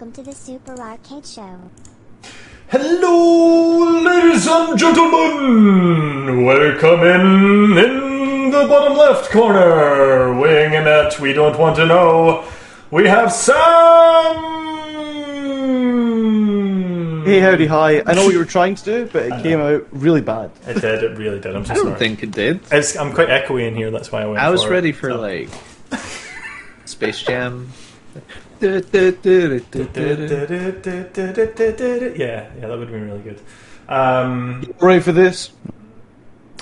welcome to the Super Arcade Show. Hello, ladies and gentlemen! Welcome in, in the bottom left corner, weighing in at We Don't Want to Know, we have Sam! Hey, howdy, hi. I know what you were trying to do, but it came out really bad. It did, it really did, I'm so I don't sorry. think it did. It's, I'm quite echoey in here, that's why I went I was for it. ready for So- like Space Jam. Yeah, yeah, that would have been really good. Um, Ready for this?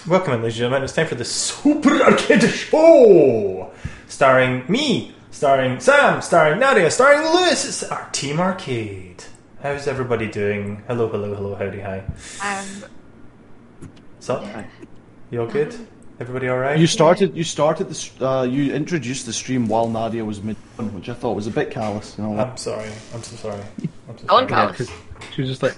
Welcome in, ladies and gentlemen. It's time for the Super Arcade Show! Starring me, starring Sam, starring Nadia, starring Lewis. It's our Team Arcade. How's everybody doing? Hello, hello, hello, howdy, hi. Um, What's up? You all good? Everybody alright? You started. You started this. Uh, you introduced the stream while Nadia was mid, which I thought was a bit callous. You know, I'm sorry. I'm so sorry. I'm so Owen sorry. Yeah, 'cause she was just like,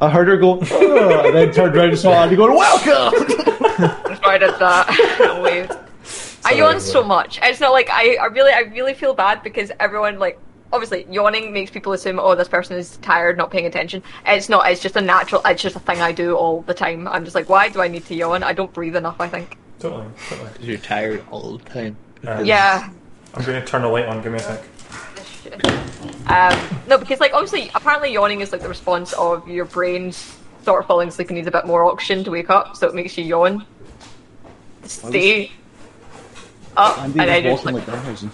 I heard her go, "Oh," and then turned around and saw Andy going, "Welcome." I did that. Waved. I Sorry, yawn so everyone. much. It's not like I, I really, I really feel bad because everyone like. Obviously, yawning makes people assume, oh, this person is tired, not paying attention. It's not. It's just a natural. It's just a thing I do all the time. I'm just like, why do I need to yawn? I don't breathe enough. I think. Totally, totally. you're tired all the time. Um, Yeah. I'm going to turn the light on. Give me a sec. Um, no, because like obviously, apparently yawning is like the response of your brain sort of falling asleep and needs a bit more oxygen to wake up, so it makes you yawn. Stay up, Andy and I just like, like Danhausen.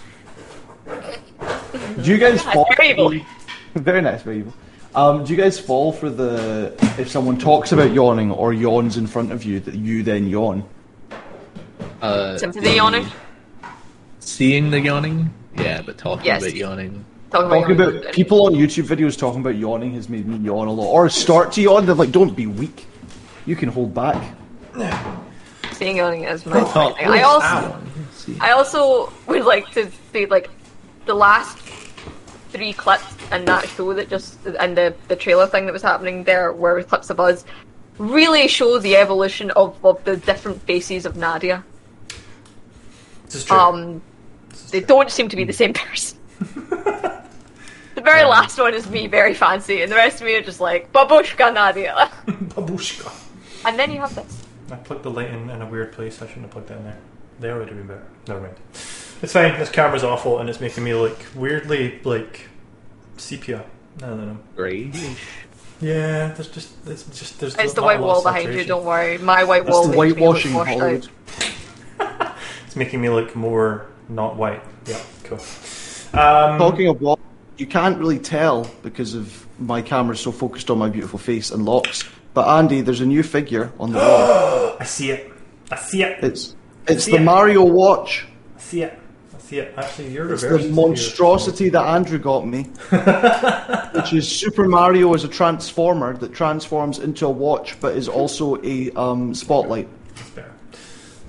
Do you guys Yeah, fall? very evil. very nice, very evil. Um, do you guys fall for the if someone talks about yawning or yawns in front of you that you then yawn? Uh, sympathy yawning. seeing the yawning, yeah, but talking Yes. about yawning. Talking Talking yawning. about people on YouTube videos talking about yawning has made me yawn a lot, or start to yawn. They're like, "Don't be weak. You can hold back." Seeing yawning as my Talk- thing. I also, I also would like to say like the last three clips in that show that just and the the trailer thing that was happening there, where with clips of us, really show the evolution of, of the different faces of Nadia. This is true. Um, they don't seem to be the same person. the very last one is me, very fancy, and the rest of me are just like babushka Nadia. Babushka. and then you have this. I plugged the light in in a weird place. I shouldn't have plugged that in there. There would have been better. Never mind. It's fine. This camera's awful, and it's making me look weirdly like sepia. I don't know. Grayish. Yeah, there's just it's just there's. It's the white wall behind you. Don't worry, my white That's wall the makes me whitewashing Hollywood. out. It's making me look more not white. Yeah, cool. Um, Talking of wall, you can't really tell because of my camera's so focused on my beautiful face and locks. But Andy, there's a new figure on the wall. I see it. I see it. It's it's See the it. Mario watch. I see it. I. Actually, you're It's the monstrosity that Andrew got me, which is Super Mario as a transformer that transforms into a watch, but is also a um, spotlight. Better.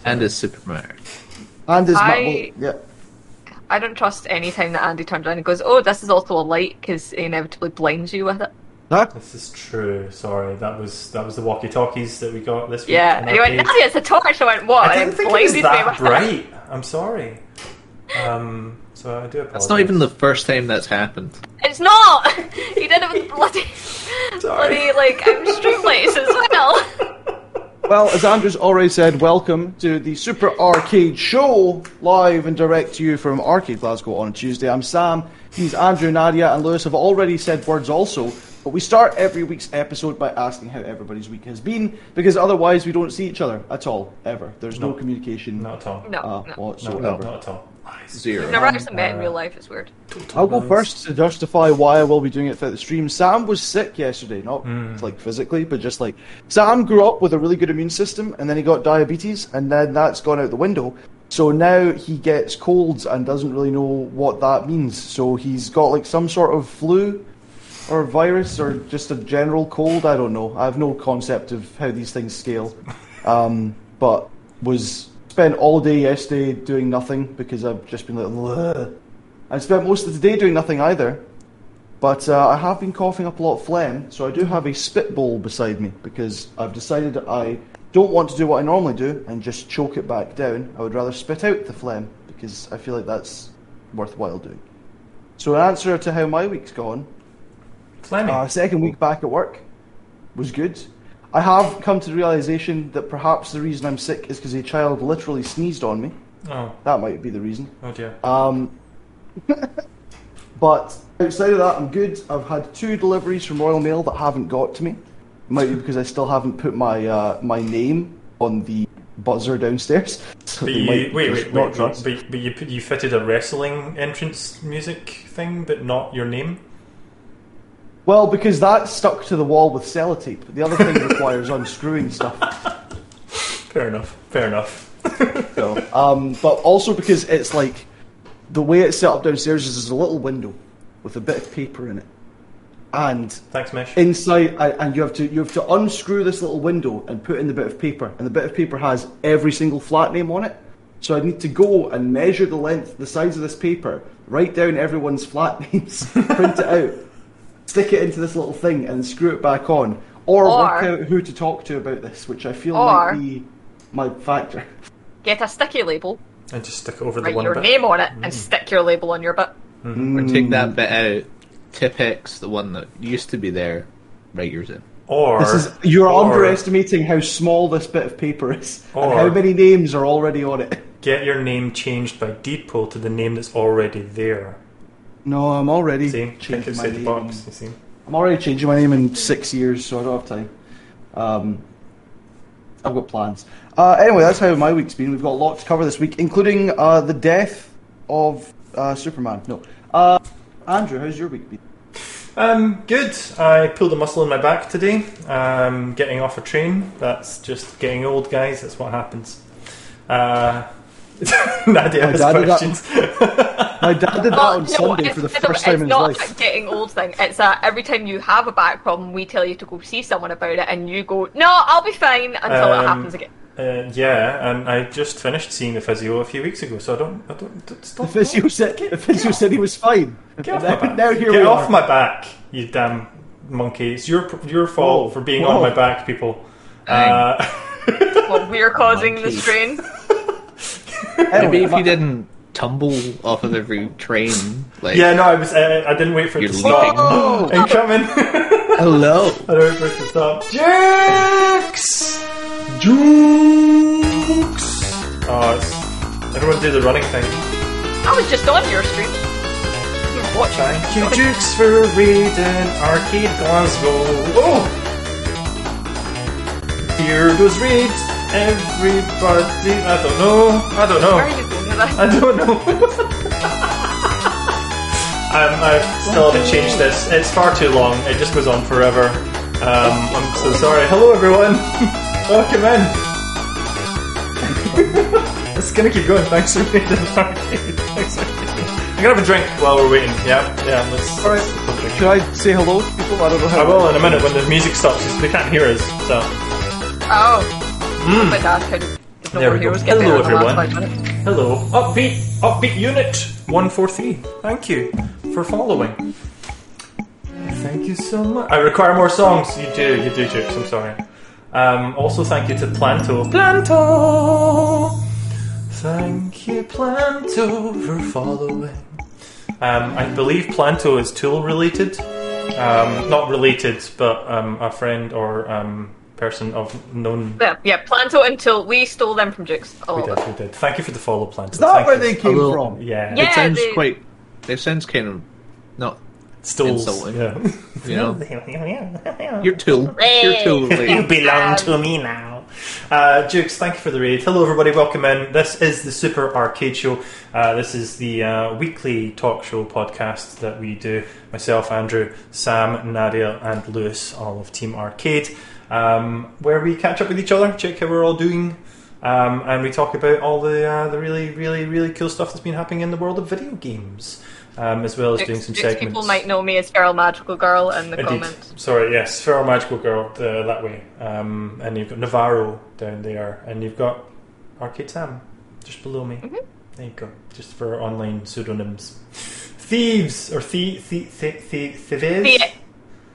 And a Super Mario. And is Ma- I- well, yeah. I don't trust any time that Andy turns around and goes, "Oh, this is also a light," because he inevitably blinds you with it. Huh? This is true. Sorry, that was that was the walkie-talkies that we got this week. Yeah, in and he went, arcades. It's a torch." I went, "What?" I didn't think it was that with it. bright. I'm sorry. Um, so I do apologize. That's not even the first time that's happened. It's not. he did it with bloody, Sorry. bloody like um, streetlights as well. Well, as Andrew's already said, welcome to the Super Arcade Show, live and direct to you from Arcade Glasgow on Tuesday. I'm Sam, he's Andrew, Nadia, and Lewis have already said words also. But we start every week's episode by asking how everybody's week has been, because otherwise we don't see each other at all, ever. There's no, No. communication Not at all. No, uh, no. No, whatsoever. no, not at all. Zero. We've never actually met in Uh, real life. It's weird. I'll go first to justify why I will be doing it for the stream. Sam was sick yesterday, not like physically, but just like Sam grew up with a really good immune system, and then he got diabetes, and then that's gone out the window. So now he gets colds and doesn't really know what that means. So he's got like some sort of flu or virus or just a general cold. I don't know. I have no concept of how these things scale. Um, but was spent all day yesterday doing nothing because I've just been like. "Ugh." I spent most of the day doing nothing either. But uh, I have been coughing up a lot of phlegm, so I do have a spit bowl beside me because I've decided I don't want to do what I normally do and just choke it back down. I would rather spit out the phlegm because I feel like that's worthwhile doing. So, in answer to how my week's gone, Fleming. uh, second week back at work was good. I have come to the realization that perhaps the reason I'm sick is because a child literally sneezed on me. oh, That might be the reason. oh dear. Um, but outside of that, I'm good. I've had two deliveries from Royal Mail that haven't got to me. Might be because I still haven't put my uh, my name on the buzzer downstairs. So But you, wait, wait, wait, but, but you put- you fitted a wrestling entrance music thing, but not your name. Well, because that's stuck to the wall with sellotape. The other thing requires unscrewing stuff. Fair enough. Fair enough. So, um, but also because it's like the way it's set up downstairs is there's a little window with a bit of paper in it, and Thanks, Mish. inside and you have to you have to unscrew this little window and put in the bit of paper and the bit of paper has every single flat name on it so i need to go and measure the length the size of this paper write down everyone's flat names print it out stick it into this little thing and screw it back on or, work out who to talk to about this which i feel might be my factor Get a sticky label, and just stick it over the write one your bit. name on it, and mm. stick your label on your bit. Mm-hmm. Or take that bit out, Tipp-Ex, the one that used to be there, write yours in. Or this is you're or underestimating how small this bit of paper is Or- and how many names are already on it Get your name changed by deed poll to the name that's already there. No i'm already See, changing my name. box. You see. I'm already changing my name in six years, so I don't have time. Um, I've got plans. Uh, anyway, that's how my week's been. We've got a lot to cover this week, including uh, the death of uh, Superman. No. Uh, Andrew, how's your week been? Um, good. I pulled a muscle in my back today. Um, getting off a train. That's just getting old, guys. That's what happens. Uh, Nadia My has dad did that- questions. My dad did that Well, on no, Sunday it's- for the first time it's in his not life. a getting old thing. It's that every time you have a back problem, we tell you to go see someone about it, and you go, "No, I'll be fine," until Um, it happens again. Uh, yeah, and I just finished seeing the physio a few weeks ago, so I don't. I don't, don't The stop. physio said, the physio said he was fine. Get off my back. now here Get off my back, you damn monkey! It's your your fault Whoa. for being Whoa. on my back, people. Dang. Uh, Well, we're causing the strain. Anyway, Maybe if my- you didn't tumble off of every train, like yeah, no, I was. Uh, I didn't wait for it to stop. Oh! Incoming. hello. I don't wait for it to stop. Jukes! Jukes! Oh, it's, everyone do the running thing. I was just on your stream. You were watching. Thank you, Jukes, for reading Arcade Glasgow. Oh! Here goes Reed. Everybody. I don't know. I don't Where are know. you going that? I don't know. um, I still haven't changed this. It's far too long. It just goes on forever. Um, I'm so sorry. Hello, everyone. Welcome in. it's gonna keep going. Thanks for reading Arcade. Thanks for reading. I'm gonna have a drink while we're waiting. Yeah, yeah. Let's. All right. let's drink. Should I say hello to people? I don't know how. I will in a minute when the music stops. They can't hear us. So Oh. But that's how the There we go. Hello, there in the last everyone. hello, upbeat, upbeat unit one four three. Thank you for following. Thank you so much. I require more songs. You do, you do, Jukes. I'm sorry. Um, also, thank you to Planto. Planto. Thank you, Planto, for following. Um, I believe Planto is Tool related. Um, not related, but um, a friend or um, person of known. Yeah, yeah, Planto until we stole them from Jukes. A We did, we did. Thank you for the follow, Planto. Is that Thank where you. they came Hello. from? Yeah. Yeah. it sounds they- quite. It sounds kind of not. Stills. Insulting. Yeah. You know, your tool. Your tool. you belong to me now. Uh, Jukes, thank you for the raid. Hello, everybody. Welcome in. This is the Super Arcade Show. Uh, this is the uh, weekly talk show podcast that we do. Myself, Andrew, Sam, Nadia, and Lewis, all of Team Arcade, um, where we catch up with each other, check how we're all doing, um, and we talk about all the uh, the really, really, really cool stuff that's been happening in the world of video games, um, as well as doing some segments. people might know me as Feral Magical Girl in the Indeed. comments. Sorry, yes, Feral Magical Girl uh, that way. Um, and you've got Navarro down there, and you've got Arcade Sam just below me. Mm-hmm. There you go, just for online pseudonyms. Thieves or thie thie thie thie thieves.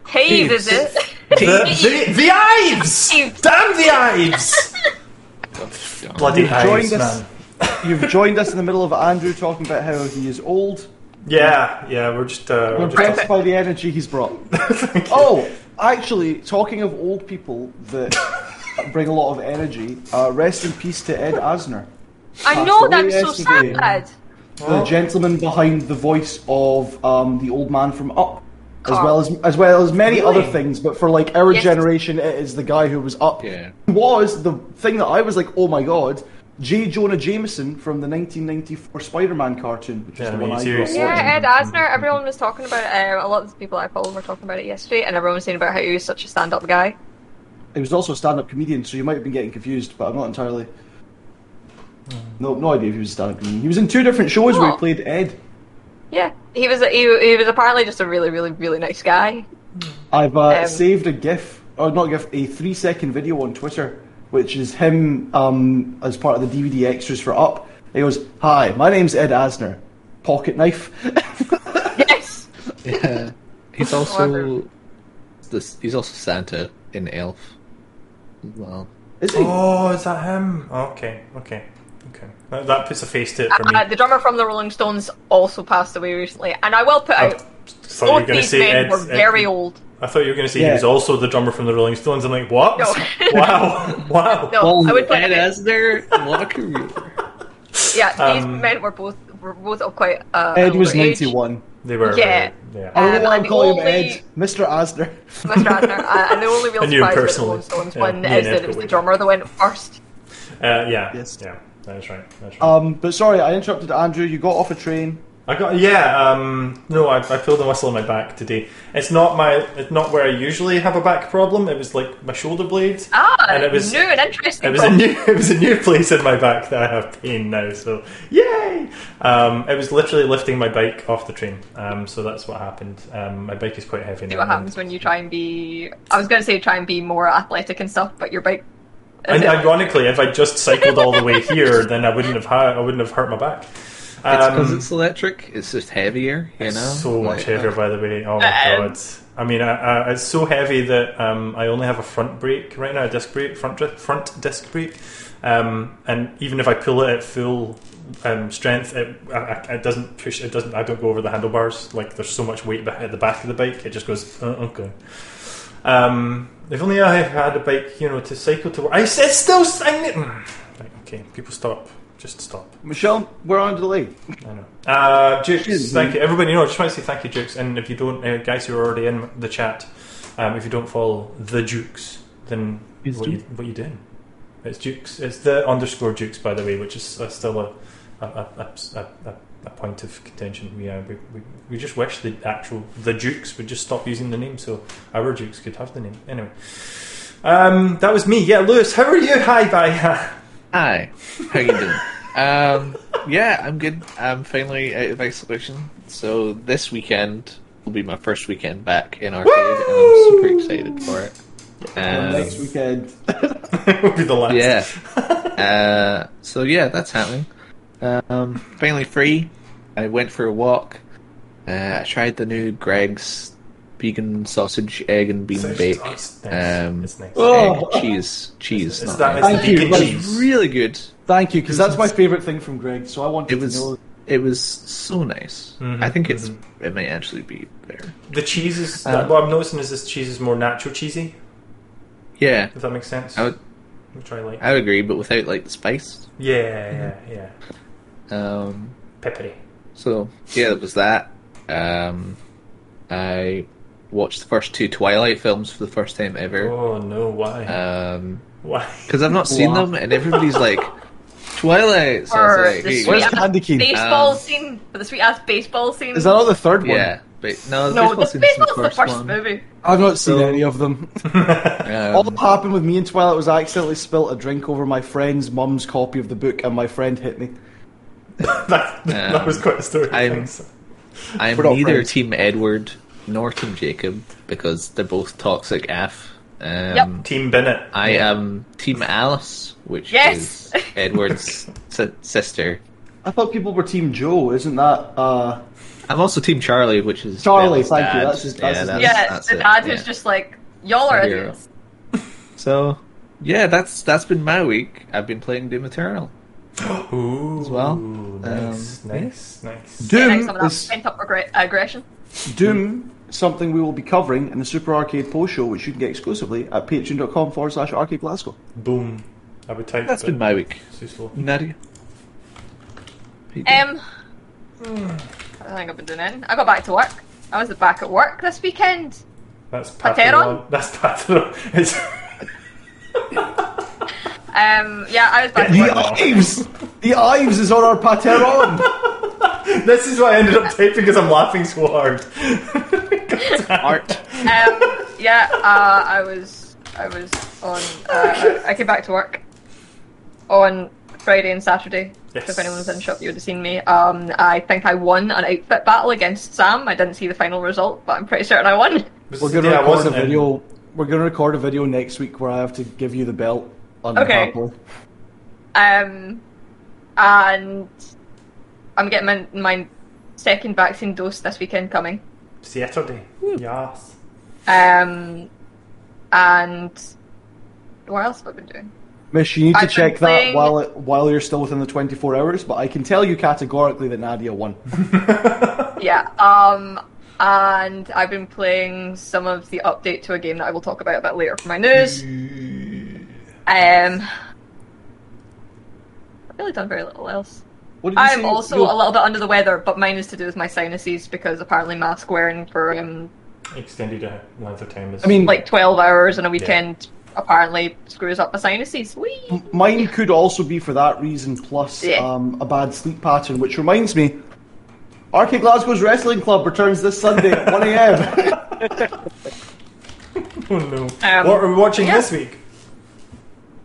Haze is it? The, the, the Ives! Damn the Ives! Bloody You've joined Ives, us. man. You've joined us in the middle of Andrew talking about how he is old, Yeah, yeah, we're just. Uh, we're just by the energy he's brought. oh, actually, talking of old people that bring a lot of energy, uh, rest in peace to Ed Asner, I Passed know that's so yesterday. sad. the gentleman behind the voice of um, the old man from Up. As well as as well as many Really? other things, but for like our Yes. generation, it is the guy who was up. Yeah. Was the thing that I was like, oh my god, J. Jonah Jameson from the 1994 Spider-Man cartoon, which is Yeah, the the one I grew up Yeah. Ed Asner. Everyone was talking about it. Uh, a lot of the people I followed were talking about it yesterday, and everyone was saying about how he was such a stand-up guy. He was also a stand-up comedian, so you might have been getting confused, but I'm not entirely. No, no idea if he was a stand-up comedian. He was in two different shows where he Oh. played Ed. Yeah, he was. He, he was apparently just a really, really, really nice guy. I've uh, Um, saved a GIF, or not GIF, a three-second video on Twitter, which is him um, as part of the DVD extras for Up. He goes, "Hi, my name's Ed Asner. Pocket knife." Yes. Yeah. He's also this. He's also Santa in Elf as well. Is he? Oh, is that him? Okay, okay, okay. That, that puts a face to it for me. Uh, the drummer from the Rolling Stones also passed away recently, and I will put I out thought you were both these say men Ed. were Ed- very old. I thought you were going to say he was also the drummer from the Rolling Stones. I'm like, what? No. wow, wow. No, Well, I would put Ed it. Asner, what a! Yeah, these Um, men were both were both of quite. Uh, Ed was age. 91. They were. Yeah. very- yeah. I don't know why I'm and the calling him only- Ed, Mr. Asner. Mr. Asner, uh, and the only real I surprise about the. Rolling Stones Yeah, one is that it was the drummer that went first. Uh, yeah. Yes. Yeah. That is right. That's right. Um, but sorry, I interrupted Andrew. You got off a train. I got yeah. Um, no, I, I pulled a muscle in my back today. It's not my. It's not where I usually have a back problem. It was like my shoulder blade. Ah, And it was- new and interesting. It was a new. It was a new place in my back that I have pain now. So yay! Um, it was literally lifting my bike off the train. Um, so that's what happened. Um, my bike is quite heavy See now. what happens when you try and be. I was going to say try and be more athletic and stuff, but your bike. And ironically, if I just cycled all the way here, then I wouldn't have ha- I wouldn't have hurt my back. It's because Um, it's electric. It's just heavier, you know. so much Like, heavier, by the way. Oh my Um, god! I mean, I, I, it's so heavy that um, I only have a front brake right now, a disc brake, front front disc brake, um, and even if I pull it at full um, strength, it, I, I- it doesn't push. It doesn't. I don't go over the handlebars. Like there's so much weight at the back of the bike, it just goes. Uh, okay. Um, if only I had a bike, you know, to cycle to work. I said still. I, mm. okay, people stop. Just stop. Michelle, we're on delay. I know. Uh, Jukes, Excuse thank me. you. Everybody, you know, I just want to say thank you, Jukes. And if you don't, uh, guys who are already in the chat, um, if you don't follow the Jukes, then It's what you, what you doing? It's Jukes. It's the underscore Jukes, by the way, which is uh, still a a, a, a, a, a point of contention. We, uh, we, we we just wish the actual the Dukes would just stop using the name, so our Dukes could have the name. Anyway, um, that was me. Yeah, Lewis, how are you? Hi, bye. Hi, how you doing? um, yeah, I'm good. I'm finally out of isolation. So this weekend will be my first weekend back in arcade, and I'm super excited for it. Um, next weekend. will be the last. yeah. Uh, so yeah, that's happening. Um, finally free. I went for a walk. Uh, I tried the new Greggs vegan sausage, egg, and bean It's- bake. nice. Um, It's nice. Oh. egg, cheese, cheese. It's not that- egg. it's Thank you, vegan like, cheese. really good. Thank you, because that's my favourite thing from Greg. So I wanted It was to know. it was so nice. Mhm, I think it's mhm. it may actually be there. The cheese is Um, what I'm noticing is this cheese is more natural cheesy. Yeah, If that makes sense. I would Which I like. I would agree, but without like the spice. yeah, yeah, yeah. Um, Peppery. so yeah, it was that. Um, I watched the first two Twilight films for the first time ever. Oh no, why? Um, why? because I've not seen them, and everybody's like Twilight. So I Or was like, the Where's sweet go. ass Candy Cane? baseball Um, scene, the sweet ass baseball scene. Is that not the third one? yeah, but no, the no, baseball the baseball's the the first, first one. movie. I've not seen So- any of them. Um, All that happened with me in Twilight was I accidentally spilt a drink over my friend's mum's copy of the book, and my friend hit me. that, that Um, was quite a story. I'm- Thanks. I'm neither friends. Team Edward nor Team Jacob because they're both toxic F. Um, Yep. Team Bennett. I am Team Alice, which Yes! is Edward's si- sister. I thought people were Team Joe. Isn't that? uh... I'm also Team Charlie, which is Charlie, Bella's thank you, that's his- that's yeah, his that's, yeah, that's the it, dad yeah. just like, y'all are idiots. So, yeah, that's that's been my week. I've been playing Doom Eternal. Ooh, As well. Nice, Um, nice, nice. Doom some of pent up regret- aggression. Doom. Something we will be covering in the Super Arcade post show, which you can get exclusively at patreon.com forward slash arcade Glasgow. Boom. I would type That's but been my week. too slow. Nadia? Um, hmm, I think I've been doing it. I got back to work. I was back at work this weekend. That's Pateron? Pateron. That's Pateron. It's Um, yeah, I was back The. Ives! The Ives is on our Pateron! this is why I ended up typing because I'm laughing so hard. Art. Um, yeah, uh, I was, I was on. Uh, I came back to work on Friday and Saturday. Yes. So if anyone was in shop, you would have seen me. Um, I think I won an outfit battle against Sam. I didn't see the final result, but I'm pretty certain I won. We're gonna day I record a wasn't in. video. We're gonna record a video next week where I have to give you the belt. Okay. unhappily. Um, and I'm getting my, my second vaccine dose this weekend coming. Saturday. Yes. Um, and what else have I been doing? Mish, you need to I've been check playing- that while it, while you're still within the 24 hours. But I can tell you categorically that Nadia won. Yeah. Um, and I've been playing some of the update to a game that I will talk about a bit later for my news. Um, I've really done very little else. What did you I'm say? also You'll- a little bit under the weather, but mine is to do with my sinuses because apparently mask wearing for um, Extended uh, length of time is. I mean, like 12 hours on a weekend apparently screws up my sinuses. Whee! mine could also be for that reason, plus Yeah. um, a bad sleep pattern. Which reminds me, Arcade Glasgow's Wrestling Club returns this Sunday at 1 a.m. oh no. Um, what are we watching yeah. this week?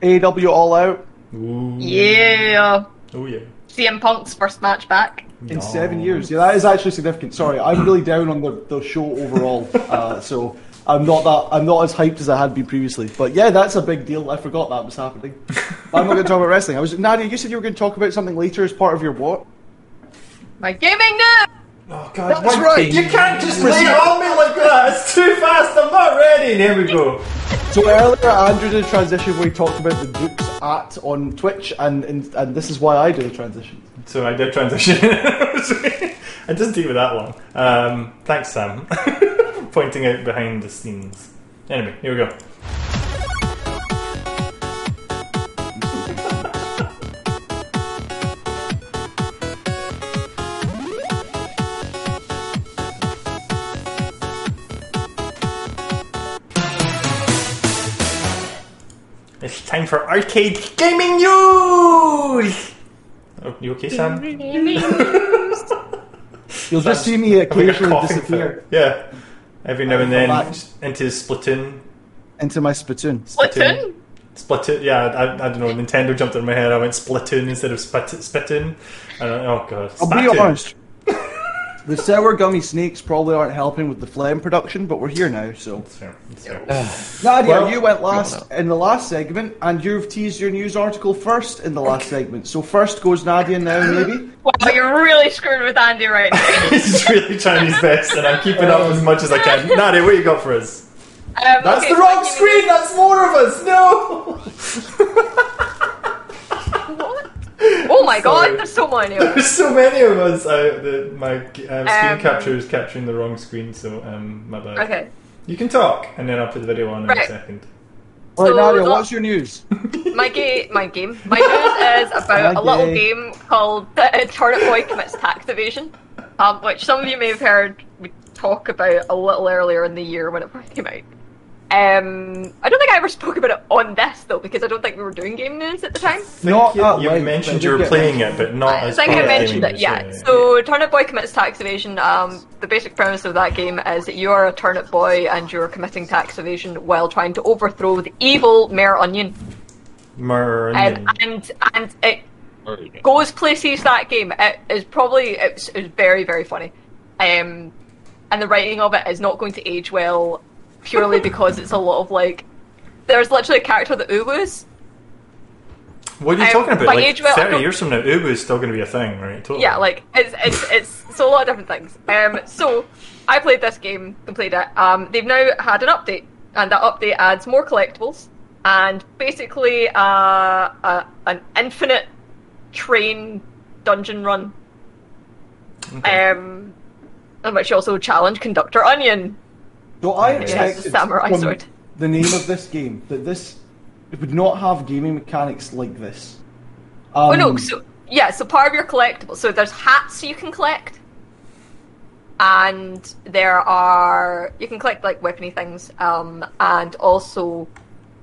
AEW All Out Ooh. Yeah. Oh yeah. CM Punk's first match back. in seven years. Yeah, that is actually significant. Sorry, I'm really down on the, the show overall, uh, so I'm not that I'm not as hyped as I had been previously. But yeah, that's a big deal. I forgot that was happening. But I'm not going to talk about wrestling. I was Nadia. You said you were going to talk about something later as part of your what? My gaming news! Oh god. That's right. You can't just lay it on me like that. It's too fast. I'm not ready. There we go. So earlier, Andrew did a transition where he talked about the Dukes at on Twitch, and and, and this is why I do the transition. So I did transition. it doesn't take me that long. Um, thanks, Sam, pointing out behind the scenes. Anyway, here we go. Time for arcade gaming news. Oh, you okay, Sam? You'll just see me Having a occasionally coughing disappear fit. Yeah. Every now and then Come back. into Splatoon. into my spittoon. Splatoon? Splatoon. Yeah, I, I don't know. Nintendo jumped in my head. I went Splatoon instead of spit, Spittoon. And I, oh god. I'll Spatoon. be honest. The sour gummy snakes probably aren't helping with the phlegm production, but we're here now, so. That's fair. That's fair. Nadia, Well- you went last in the last segment, and you've teased your news article first in the last segment. So first goes Nadia now, maybe. Wow, you're really screwed with Andy right now. He's really trying his best, and I'm keeping up as much as I can. Nadia, what you got for us? Um, That's okay, the so wrong my gaming screen. That's more of us. No. news- What? Oh my Sorry. god, there's so many of them. There's so many of us. I, the, my uh, screen Um, capture is capturing the wrong screen, so um, my bad. Okay. You can talk, and then I'll put the video on in a Right. second. All right, So Nadia, the- what's your news? My game, my game, my news is about My a little game called uh, Turnip Boy Commits Tax Evasion, um, which some of you may have heard me talk about a little earlier in the year when it first came out. Um, I don't think I ever spoke about it on this though, because I don't think we game news at the time. Not you, you length, mentioned you were playing it, but not I as think part I of mentioned it, yeah. news, So, Turnip Boy commits tax evasion. Um, the basic premise of that game is that you are a turnip boy and you're committing tax evasion while trying to overthrow the evil Mayor Onion. Mer- Um, and and it goes places. That game it is probably it's, it's very very funny, um, and the writing of it is not going to age well purely because it's a lot of like. There's literally a character that Uwus, what are you um, talking about? Like age, well, thirty years from now, Ubu is still going to be a thing, right? Totally. Yeah, like it's it's it's so a lot of different things. Um, so I played this game, completed it. Um, they've now had an update, and that update adds more collectibles and basically uh, a, an infinite train dungeon run. Um, in which you also challenge Conductor Onion. So I Yes, expected samurai from sword. the name of this game that this it would not have gaming mechanics like this. Um, Oh no, so yeah, so part of your collectible. So there's hats you can collect, and there are you can collect like weapony things, um, and also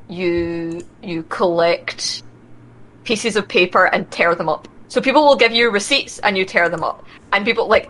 you you collect pieces of paper and tear them up. So people will give you receipts and you tear them up, and people like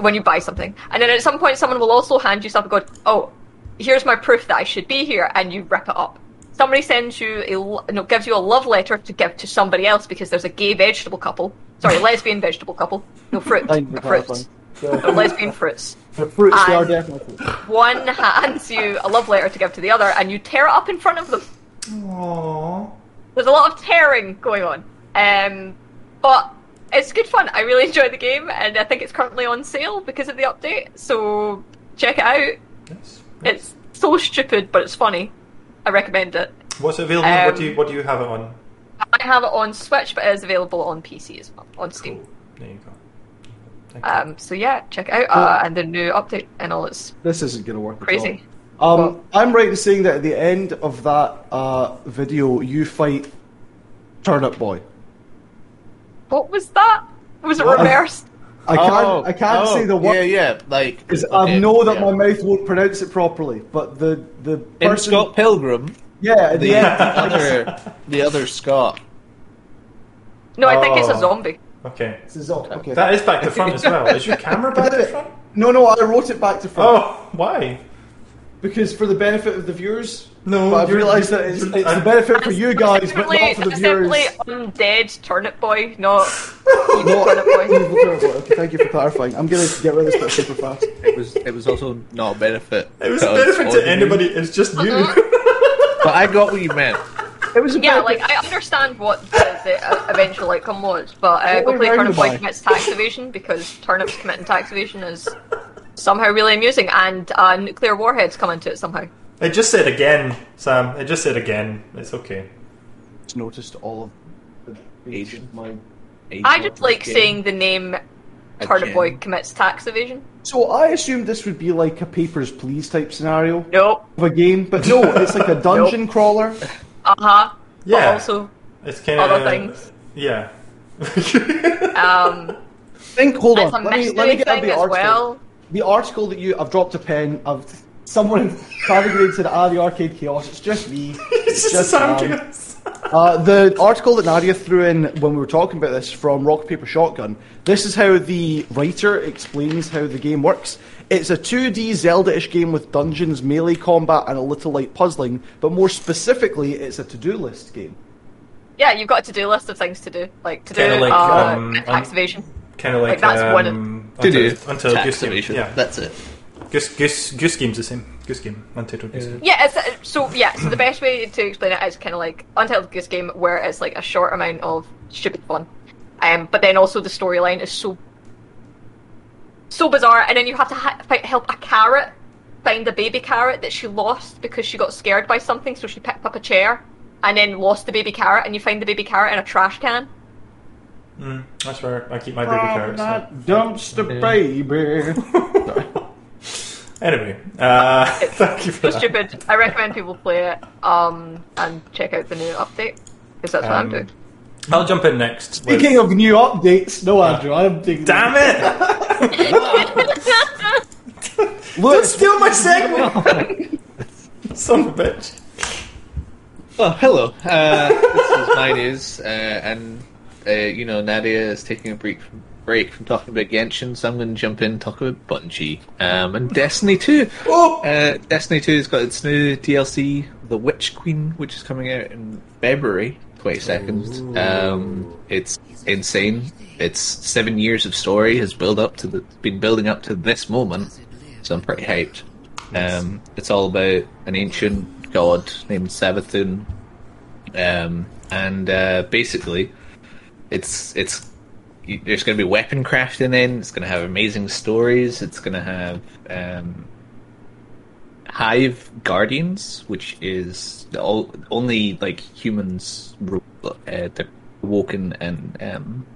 when you buy something, and then at some point someone will also hand you stuff and go, "Oh, here's my proof that I should be here," and you rip it up. Somebody sends you a no, gives you a love letter to give to somebody else because there's a gay vegetable couple, sorry, lesbian vegetable couple, no fruit, Thank you for fruits, clarifying. lesbian fruits. The fruits they are definitely. One hands you a love letter to give to the other, and you tear it up in front of them. Aww. There's a lot of tearing going on. Um, but it's good fun. I really enjoy the game, and I think it's currently on sale because of the update. So check it out. Yes. It's so stupid, but it's funny. I recommend it. What's available? what Um, do you What do you have it on? I have it on Switch, but it is available on PC as well on Steam. Cool. There you go. Thank you. Um, so yeah, check it out. Uh, and the new update and all its This isn't going to work. at crazy. all. Um, Well- I'm right in saying that at the end of that uh, video, you fight Turnip Boy. What was that? Was it What? reversed? I can't. Oh, I can't oh, say the word Yeah, yeah, like because okay, I know that yeah. my mouth won't pronounce it properly. But the the in person, Scott Pilgrim, yeah, at the, the other the other Scott. No, I think it's a Oh. zombie. Okay. It's a zombie. okay. That is back to front as well. Is your camera back to uh, front? No, no, I wrote it back to front Oh, why? because for the benefit of the viewers. No, but I've realised that it's, you're- it's I- the benefit for you guys, but not for the it's viewers. simply undead turnip boy, not evil Not turnip boy. evil turnip boy. Okay, thank you for clarifying. I'm gonna get rid of this bit super fast. It was it was also not a benefit. It was a to benefit to or anybody. It's just you. But I got what you meant. It was a Yeah, benefit- like I understand what the, the uh, eventual outcome was, but uh, What go were play Turnip Boy rounded commits tax evasion because turnips committing tax evasion is somehow really amusing, and uh, nuclear warheads come into it somehow. It just said again, Sam. It just said again. It's okay. just noticed all of the Asian. My... I just like Game. saying the name Turnip Boy commits tax evasion. So I assumed this would be like a Papers Please type scenario Nope. of a game, but no, it's like a dungeon crawler. Uh huh. Yeah. also, It's kind of Other things. Yeah. um, Think. Hold on. Let me let me get out thing the as article. well. The article that you I've dropped a pen. I've someone navigated said ah the arcade chaos. It's just me. it's just Sam. Sam Uh, the article that Nadia threw in when we were talking about this from Rock Paper Shotgun. This is how the writer explains how the game works. It's a 2D Zelda-ish game with dungeons, melee combat, and a little light puzzling. But more specifically, it's a to-do list game. Yeah, you've got a to-do list of things to do, like to do Kinda like, uh, um, tax um, evasion. Kind of like, Like, that's one of- um, To do until, until tax evasion. Yeah, That's it. Goose, Goose, Goose Game's the same. Goose Game, Untitled Goose Game. Yeah, it's, uh, so yeah, so the best way to explain it is kind of like Untitled Goose Game, where it's like a short amount of stupid fun, um, but then also the storyline is so so bizarre, and then you have to ha- fi- help a carrot find a baby carrot that she lost because she got scared by something, so she picked up a chair and then lost the baby carrot, and you find the baby carrot in a trash can. Mm, that's where I keep my baby carrots. that dumpster baby. Anyway, uh, thank you for So that. stupid. I recommend people play it um, and check out the new update because that's what I'm Um, doing. I'll jump in next. with- Speaking of new updates, no, Andrew, I'm taking. Damn it! Don't Look, steal my segment! Son of a bitch. Oh, hello. Uh, this is my news, uh, and uh, you know Nadia is taking a break from, break from talking about Genshin, so I'm going to jump in and talk about Bungie um, and Destiny 2. Oh! Uh, Destiny 2 has got its new DLC, The Witch Queen, which is coming out in February 22nd. Um, it's insane. It's seven years of story has built up to the, been building up to this moment, so I'm pretty hyped. Um, it's all about an ancient god named Savathun, um, and uh, basically, it's it's there's going to be weapon crafting in. It's going to have amazing stories. It's going to have um, Hive Guardians, which is the only like humans uh, the Woken and um,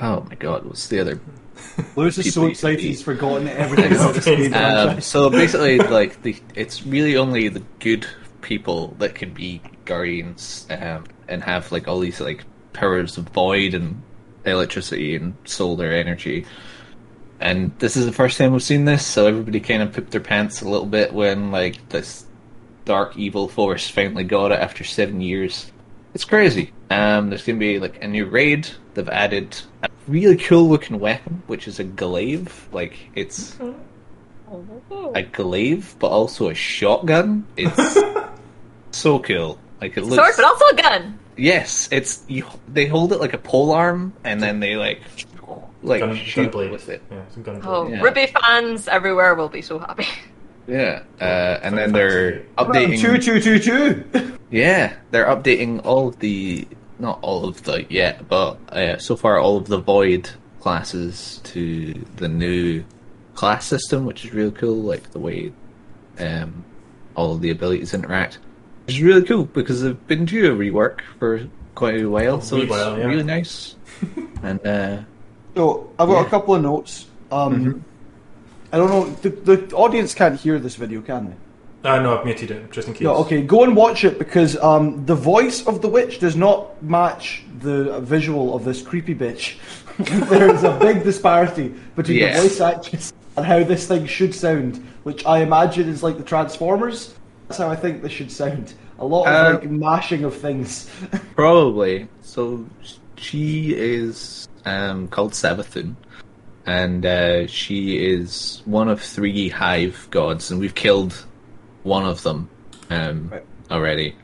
oh my god, what's the other? Lewis is so excited used to be- he's forgotten everything about this game Um, so basically, like the, it's really only the good people that can be guardians um, and have like all these like powers of void and electricity and solar energy. And this is the first time we've seen this, so everybody kind of pooped their pants a little bit when like this dark evil force finally got it after seven years. It's crazy. Um, there's gonna be like a new raid. They've added a really cool looking weapon, which is a glaive. Like it's a glaive, but also a shotgun. It's so cool. Like it looks. Sword, but also a gun. Yes, it's you. They hold it like a pole arm, and then they like like Gun, shoot gunblade. with it. Yeah, some gunblade. Oh, Yeah. RWBY fans everywhere will be so happy. Yeah, uh, and then Fantastic. they're updating. Two two two two. Yeah, they're updating all of the not all of the yet, but uh, so far all of the void classes to the new class system, which is really cool. Like the way um, all of the abilities interact, which is really cool because they've been due a rework for quite a while, so it's while, yeah. really nice. and uh, So I've got Yeah. a couple of notes. Um, Mm-hmm. I don't know. The, the audience can't hear this video, can they? Uh, no, I've muted it just in case. No, okay, go and watch it because um, the voice of the witch does not match the visual of this creepy bitch. There's a big disparity between Yeah. the voice actress and how this thing should sound, which I imagine is like the Transformers. That's how I think this should sound. A lot of Uh, like mashing of things. Probably. So she is um, called Savathun, and uh, she is one of three hive gods, and we've killed one of them um, Right. already.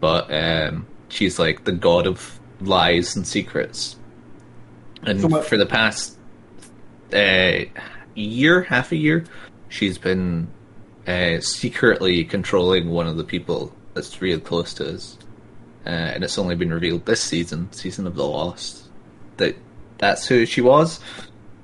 But um, she's like the god of lies and secrets. And So for the past uh, year, half a year, she's been uh, secretly controlling one of the people that's real close to us uh, and it's only been revealed this season, season of the Lost, that that's who she was.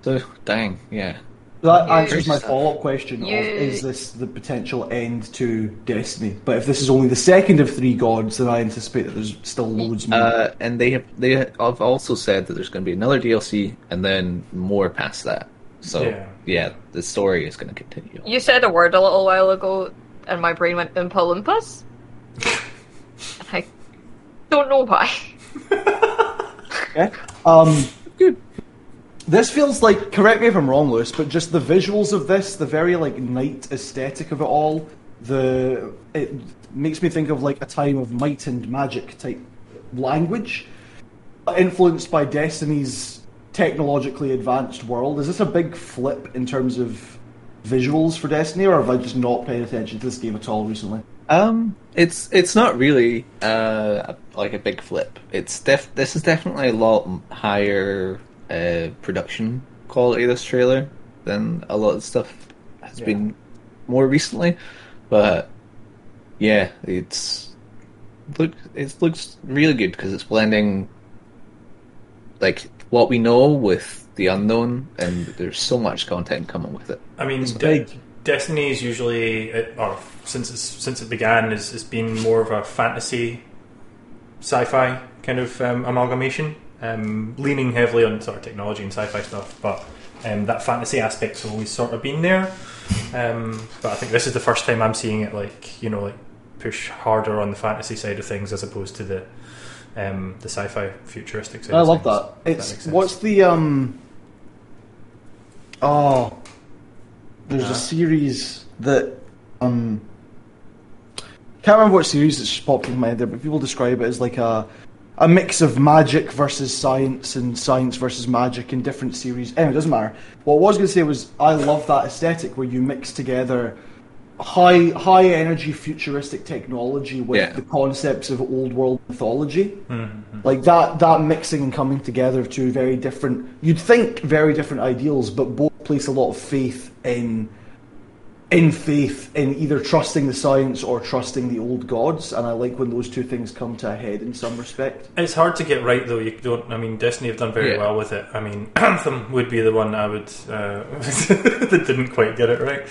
So, dang, yeah. That answers my follow-up question You- of is this the potential end to Destiny? But if this is only the second of three gods, then I anticipate that there's still loads more. Uh, and they have they have also said that there's going to be another DLC and then more past that. So, Yeah. Yeah, the story is going to continue. You said a word a little while ago, and my brain went Oompa Loompas. I don't know why. Okay. Um, good. This feels like, correct me if I'm wrong, Lewis, but just the visuals of this, the very like night aesthetic of it all, the it makes me think of like a time of might and magic type language, influenced by Destiny's technologically advanced world. Is this a big flip in terms of visuals for Destiny, or have I just not paid attention to this game at all recently? Um, it's it's not really uh like a big flip. It's def this is definitely a lot higher uh production quality this trailer than a lot of stuff has Yeah. been more recently. But yeah, it's look it looks really good because it's blending like what we know with the unknown, and there's so much content coming with it. I mean, De-. Destiny is usually, it- or since it's, since it began, has has been more of a fantasy, sci-fi kind of um, amalgamation, um, leaning heavily on sort of technology and sci-fi stuff. But um, that fantasy aspect's always sort of been there. Um, but I think this is the first time I'm seeing it like you know like push harder on the fantasy side of things as opposed to the um, the sci-fi futuristic side. I love things, that. It's sense. what's the um. Oh, there's a series that um. Can't remember what series it's just popped in my head there, but people describe it as like a a mix of magic versus science and science versus magic in different series. Anyway, it doesn't matter. What I was going to say was I love that aesthetic where you mix together high high energy futuristic technology with Yeah. the concepts of old world mythology. Mm-hmm. Like that that mixing and coming together of two very different you'd think very different ideals, but both place a lot of faith in in faith in either trusting the science or trusting the old gods, and I like when those two things come to a head in some respect. It's hard to get right though. You don't. I mean, Destiny have done very Yeah. well with it. I mean, Anthem would be the one I would uh, that didn't quite get it right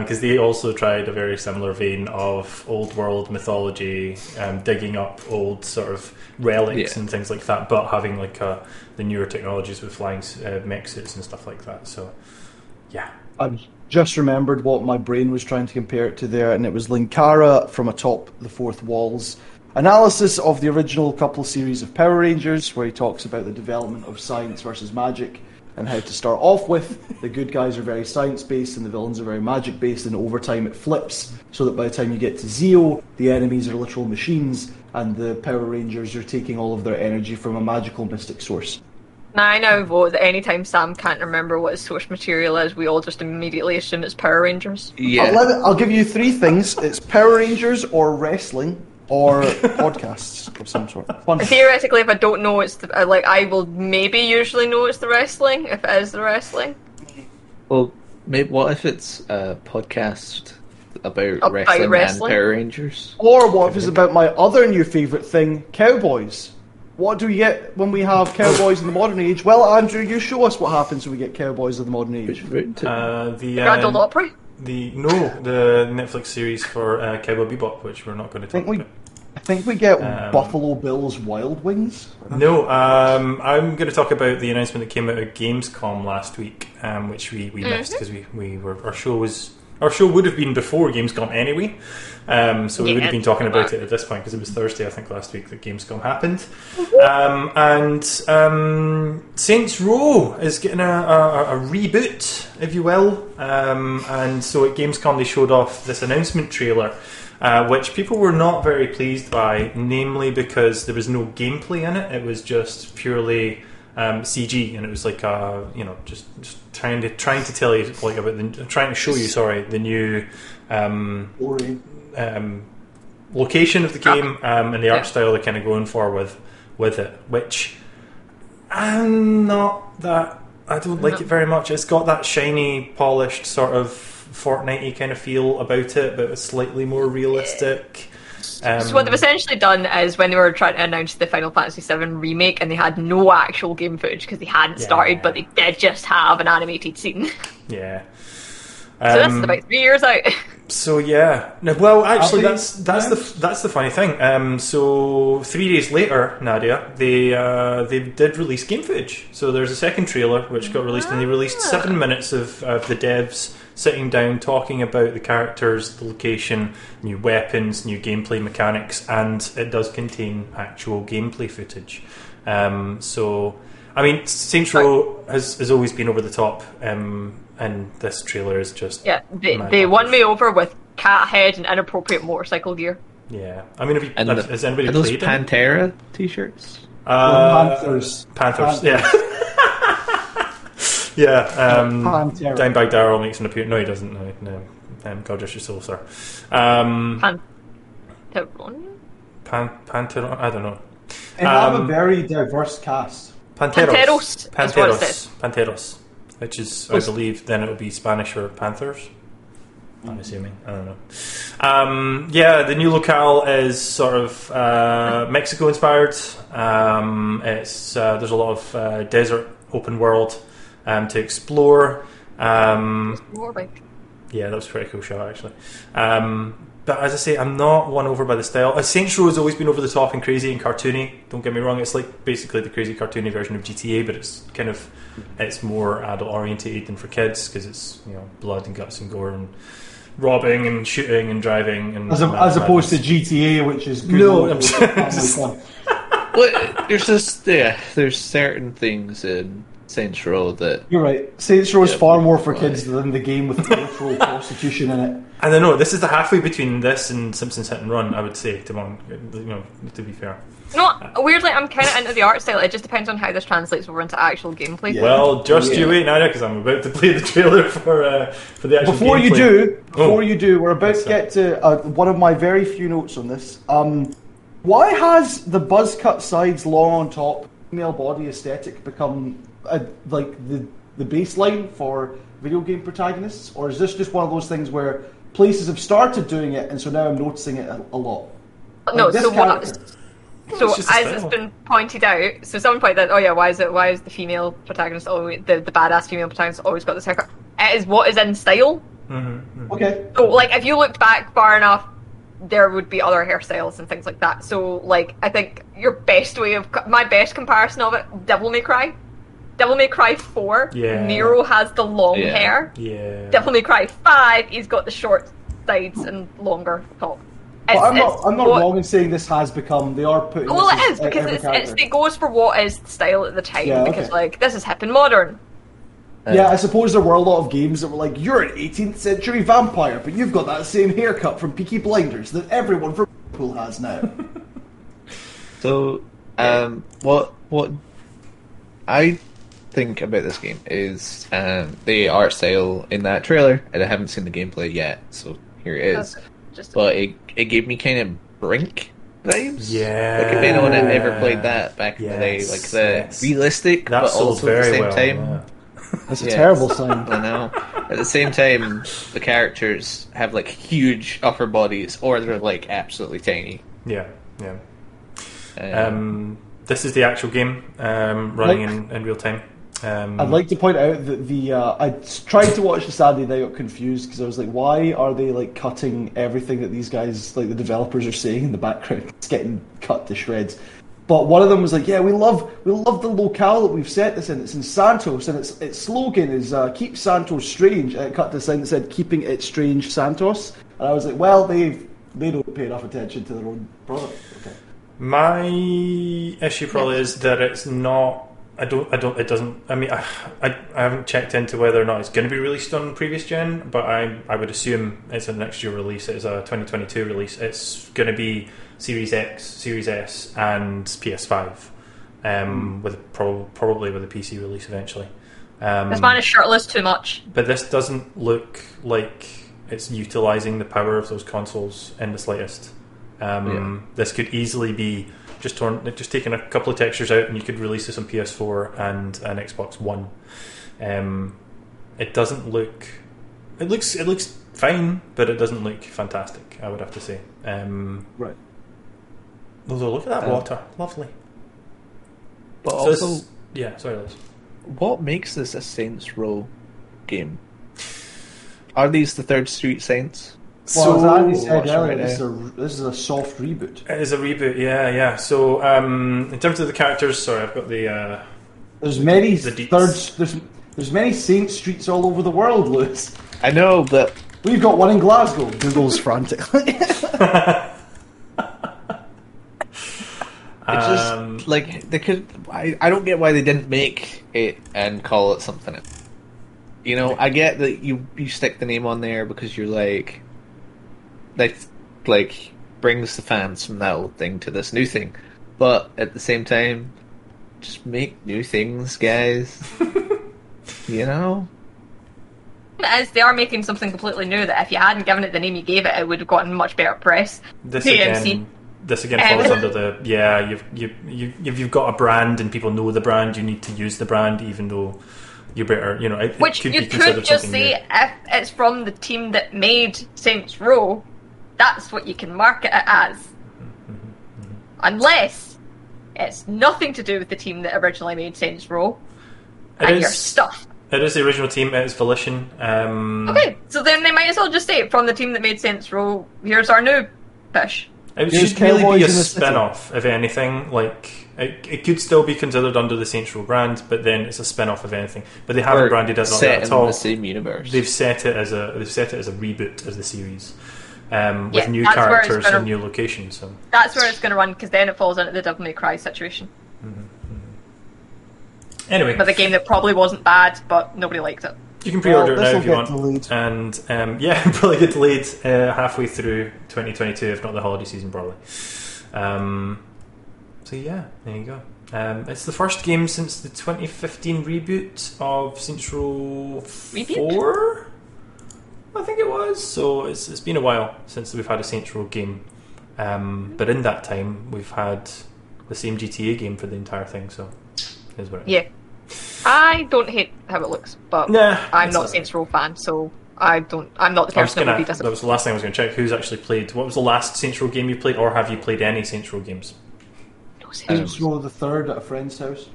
because they also tried a very similar vein of old world mythology, um, digging up old sort of relics Yeah. and things like that, but having like uh, the newer technologies with flying uh, mech suits and stuff like that. So, yeah. I've just remembered what my brain was trying to compare it to there, and it was Linkara from atop the fourth walls. Analysis of the original couple series of Power Rangers, where he talks about the development of science versus magic and how to start off with. The good guys are very science based and the villains are very magic based, and over time it flips so that by the time you get to Zeo, the enemies are literal machines, and the Power Rangers are taking all of their energy from a magical mystic source. Now I now vote that anytime Sam can't remember what his source material is, we all just immediately assume it's Power Rangers. Yeah. I'll, let it, I'll give you three things: it's Power Rangers or wrestling or podcasts of some sort. Fun. Theoretically, if I don't know it's the, uh, like I will maybe usually know it's the wrestling if it is the wrestling. Well, maybe what if it's a podcast about, About wrestling, wrestling? and Power Rangers? Or what if it's about my other new favourite thing, cowboys? What do we get when we have cowboys in the modern age? Well, Andrew, you show us what happens when we get cowboys in the modern age. Route Uh, the Grand Ole um, Opry. the no the Netflix series for uh, Cowboy Bebop, which we're not going to I think talk we, about. I think we get Um, Buffalo Bills Wild Wings. No, um, I'm going to talk about the announcement that came out at Gamescom last week, um, which we, we missed because we, we were our show was our show would have been before Gamescom anyway, um, so we would have Yeah. been talking about it at this point because it was Thursday I think last week that Gamescom happened, um, and um, Saints Row is getting a, a, a reboot, if you will, um, and so at Gamescom they showed off this announcement trailer uh, which people were not very pleased by, namely because there was no gameplay in it. It was just purely um, CG, and it was like uh, you know just, just trying to trying to tell you like about the trying to show you sorry the new um, um, location of the game um, and the art style they're kind of going for with with it, which I'm not that. I don't like No. it very much. It's got that shiny, polished sort of Fortnite kind of feel about it, but it's slightly more realistic. Um, So what they've essentially done is when they were trying to announce the Final Fantasy VII remake, and they had no actual game footage because they hadn't Yeah. started, but they did just have an animated scene. yeah. so this Um, is about three years out. So yeah, no, well, actually, they that's that's the that's the funny thing. Um, so three days later, Nadia, they uh, they did release game footage. So there's a second trailer which got released, and they released seven minutes of, of the devs sitting down talking about the characters, the location, new weapons, new gameplay mechanics, and it does contain actual gameplay footage. Um, so, I mean, Saints Row has has always been over the top. Um, and this trailer is just yeah, they, they won me over with cat head and inappropriate motorcycle gear. Yeah, I mean, have you, and have, the- has anybody are those played it? Pantera t-shirts? Uh, Panthers. Panthers, Panthers. yeah. yeah, um, Pantera. Dimebag Darrell makes an appearance. No, he doesn't. No, no. Um, God rest your soul, sir. Um, Pan- Pantera? Pan, Panteron? I don't know. And They have a Um, very diverse cast. Panteros. Panteros, that's what it Panteros. Panteros. Which is, I believe, then it would be Spanish for Panthers. I'm assuming. I don't know. Um, yeah, the new locale is sort of uh, Mexico inspired. Um, it's uh, there's a lot of uh, desert, open world um, to explore. Um, Motorbike. yeah, that was a pretty cool shot actually. Um, but as I say, I'm not won over by the style. Uh, Saints Row has always been over the top and crazy and cartoony. Don't get me wrong; it's like basically the crazy cartoony version of GTA, but it's kind of it's more adult orientated than for kids because it's you know blood and guts and gore and robbing and shooting and driving and As, a, mad as opposed to. GTA, which is good No, old I'm family just- Well, there's just yeah, there's certain things in Saints Row that You're right. Saints Row is Yeah, far more for right. kids than the game with literal prostitution in it. I don't know. This is the halfway between this and Simpsons Hit and Run. I would say, to, mon- you know, to be fair. You know? Weirdly, I'm kind of into the art style. It just depends on how this translates over into actual gameplay. Yeah. Well, just Yeah. you wait, Nadia, because I'm about to play the trailer for uh, for the actual. Before you gameplay. do, Oh. before you do, we're about to get to uh, one of my very few notes on this. Um, why has the buzz cut sides long on top, female body aesthetic become uh like the the baseline for video game protagonists, or is this just one of those things where places have started doing it, and so now I'm noticing it a, a lot? no, Like, so what? So it's as it's been pointed out, so someone pointed out, oh yeah, why is it? Why is the female protagonist always the, the badass female protagonist always got this haircut? It is what is in style. Okay. So like, if you looked back far enough, there would be other hairstyles and things like that. So like, I think your best way of my best comparison of it, Devil May Cry, Devil May Cry Four, Yeah. Nero has the long Yeah. hair. Yeah. Devil May Cry Five, he's got the short sides and longer top. But It's- I'm not. it's I'm not what- wong in saying this has become. They are putting. Well, this it because it's, it's, it goes for what is the style at the time. Yeah, because okay. like this is hip and modern. Yeah, I suppose there were a lot of games that were like, "You're an 18th century vampire, but you've got that same haircut from Peaky Blinders that everyone from Liverpool has now." So, um, what what I think about this game is um, the art style in that trailer, and I haven't seen the gameplay yet, so here it is. That's Just But it it gave me kind of Brink vibes. Yeah. like if anyone had ever played that back in the day, like the yes. realistic, That but also at the same well. time. yeah. That's a Yeah. terrible sign. I know. At the same time, the characters have like huge upper bodies, or they're like absolutely tiny. Yeah, yeah. Um, Um, this is the actual game um, running Like- in, in real time. Um, I'd like to point out that the uh, I tried to watch the Saturday, then I got confused because I was like, "Why are they like cutting everything that these guys, like the developers, are saying in the background? It's getting cut to shreds." But one of them was like, "Yeah, we love we love the locale that we've set this in. It's in Santos, and its its slogan is uh, keep Santos strange." And it cut to sign that said "keeping it strange Santos," and I was like, "Well, they've they don't pay enough attention to their own product." Okay. My issue probably is that it's not. I don't. I don't. It doesn't. I mean, I, I, I haven't checked into whether or not it's going to be released on previous gen, but I I would assume it's a next year release. It's a 2022 release. It's going to be Series X, Series S, and PS5, um, with prob- probably with a PC release eventually. Um, this man is shirtless too much. but this doesn't look like it's utilizing the power of those consoles in the slightest. Um, This could easily be just torn, just taking a couple of textures out, and you could release this on PS4 and an Xbox One. Um, it doesn't look. It looks. It looks fine, but it doesn't look fantastic. I would have to say. Um, Right. although look at that Um, water, lovely. but So also, yeah. Sorry, Liz. what makes this a Saints Row game? Are these the Third Street Saints? Well, as Andy said earlier, this is, a, this is a soft reboot. It is a reboot. Yeah, yeah. So um, in terms of the characters, sorry, I've got the. Uh, There's many The deets. third. There's there's many Saint streets all over the world, Lewis. I know, but We've got one in Glasgow. Google's frantically. it's just Um, like they could. I, I don't get why they didn't make it and call it something. You know, I get that you you stick the name on there because you're like that like brings the fans from that old thing to this new thing, but at the same time, just make new things, guys. you know, As they are making something completely new that if you hadn't given it the name you gave it, it would have gotten much better press. this PMC. again. This again Um, falls under the yeah. You've you you if you've got a brand and people know the brand, you need to use the brand, even though you better you know it, it Which could you be could just something say new. if it's from the team that made Saints Row, that's what you can market it as. Unless it's nothing to do with the team that originally made Saints Row It and your is- stuff. It is the original team. It is Volition. Um, Okay, so then they might as well just say it from the team that made Saints Row, here's our new fish. It Here's should really be a in the City. spin-off, if anything. Like it, it could still be considered under the Saints Row brand, but then it's a spin-off of anything. But they haven't Or branded it like set that at in all. the same universe. They've set it as a they've set it as a reboot of the series, um, with Yeah, new that's where it's characters gonna- and new locations. So That's where it's going to run because then it falls into the Devil May Cry situation. anyway, But the game that probably wasn't bad, but nobody liked it. you can pre-order Well, it now this'll if you get want. delayed. And um, yeah, probably get delayed uh, halfway through 2022, if not the holiday season, probably. Um, so yeah, there you go. Um, it's the first game since the 2015 reboot of Saints Row Reboot? 4. I think it was. So it's, it's been a while since we've had a Saints Row game. Um, but in that time, we've had the same GTA game for the entire thing. So, is what it is. Yeah. I don't hate how it looks, but Nah, I'm not not- a Saints Row fan, so I don't. I'm not the person that gonna. would be That disappointed. was the last thing I was going to check. Who's actually played? What was the last Saints Row game you played, or have you played any Saints Row games? No Saints Saints Row. Row the third at a friend's house.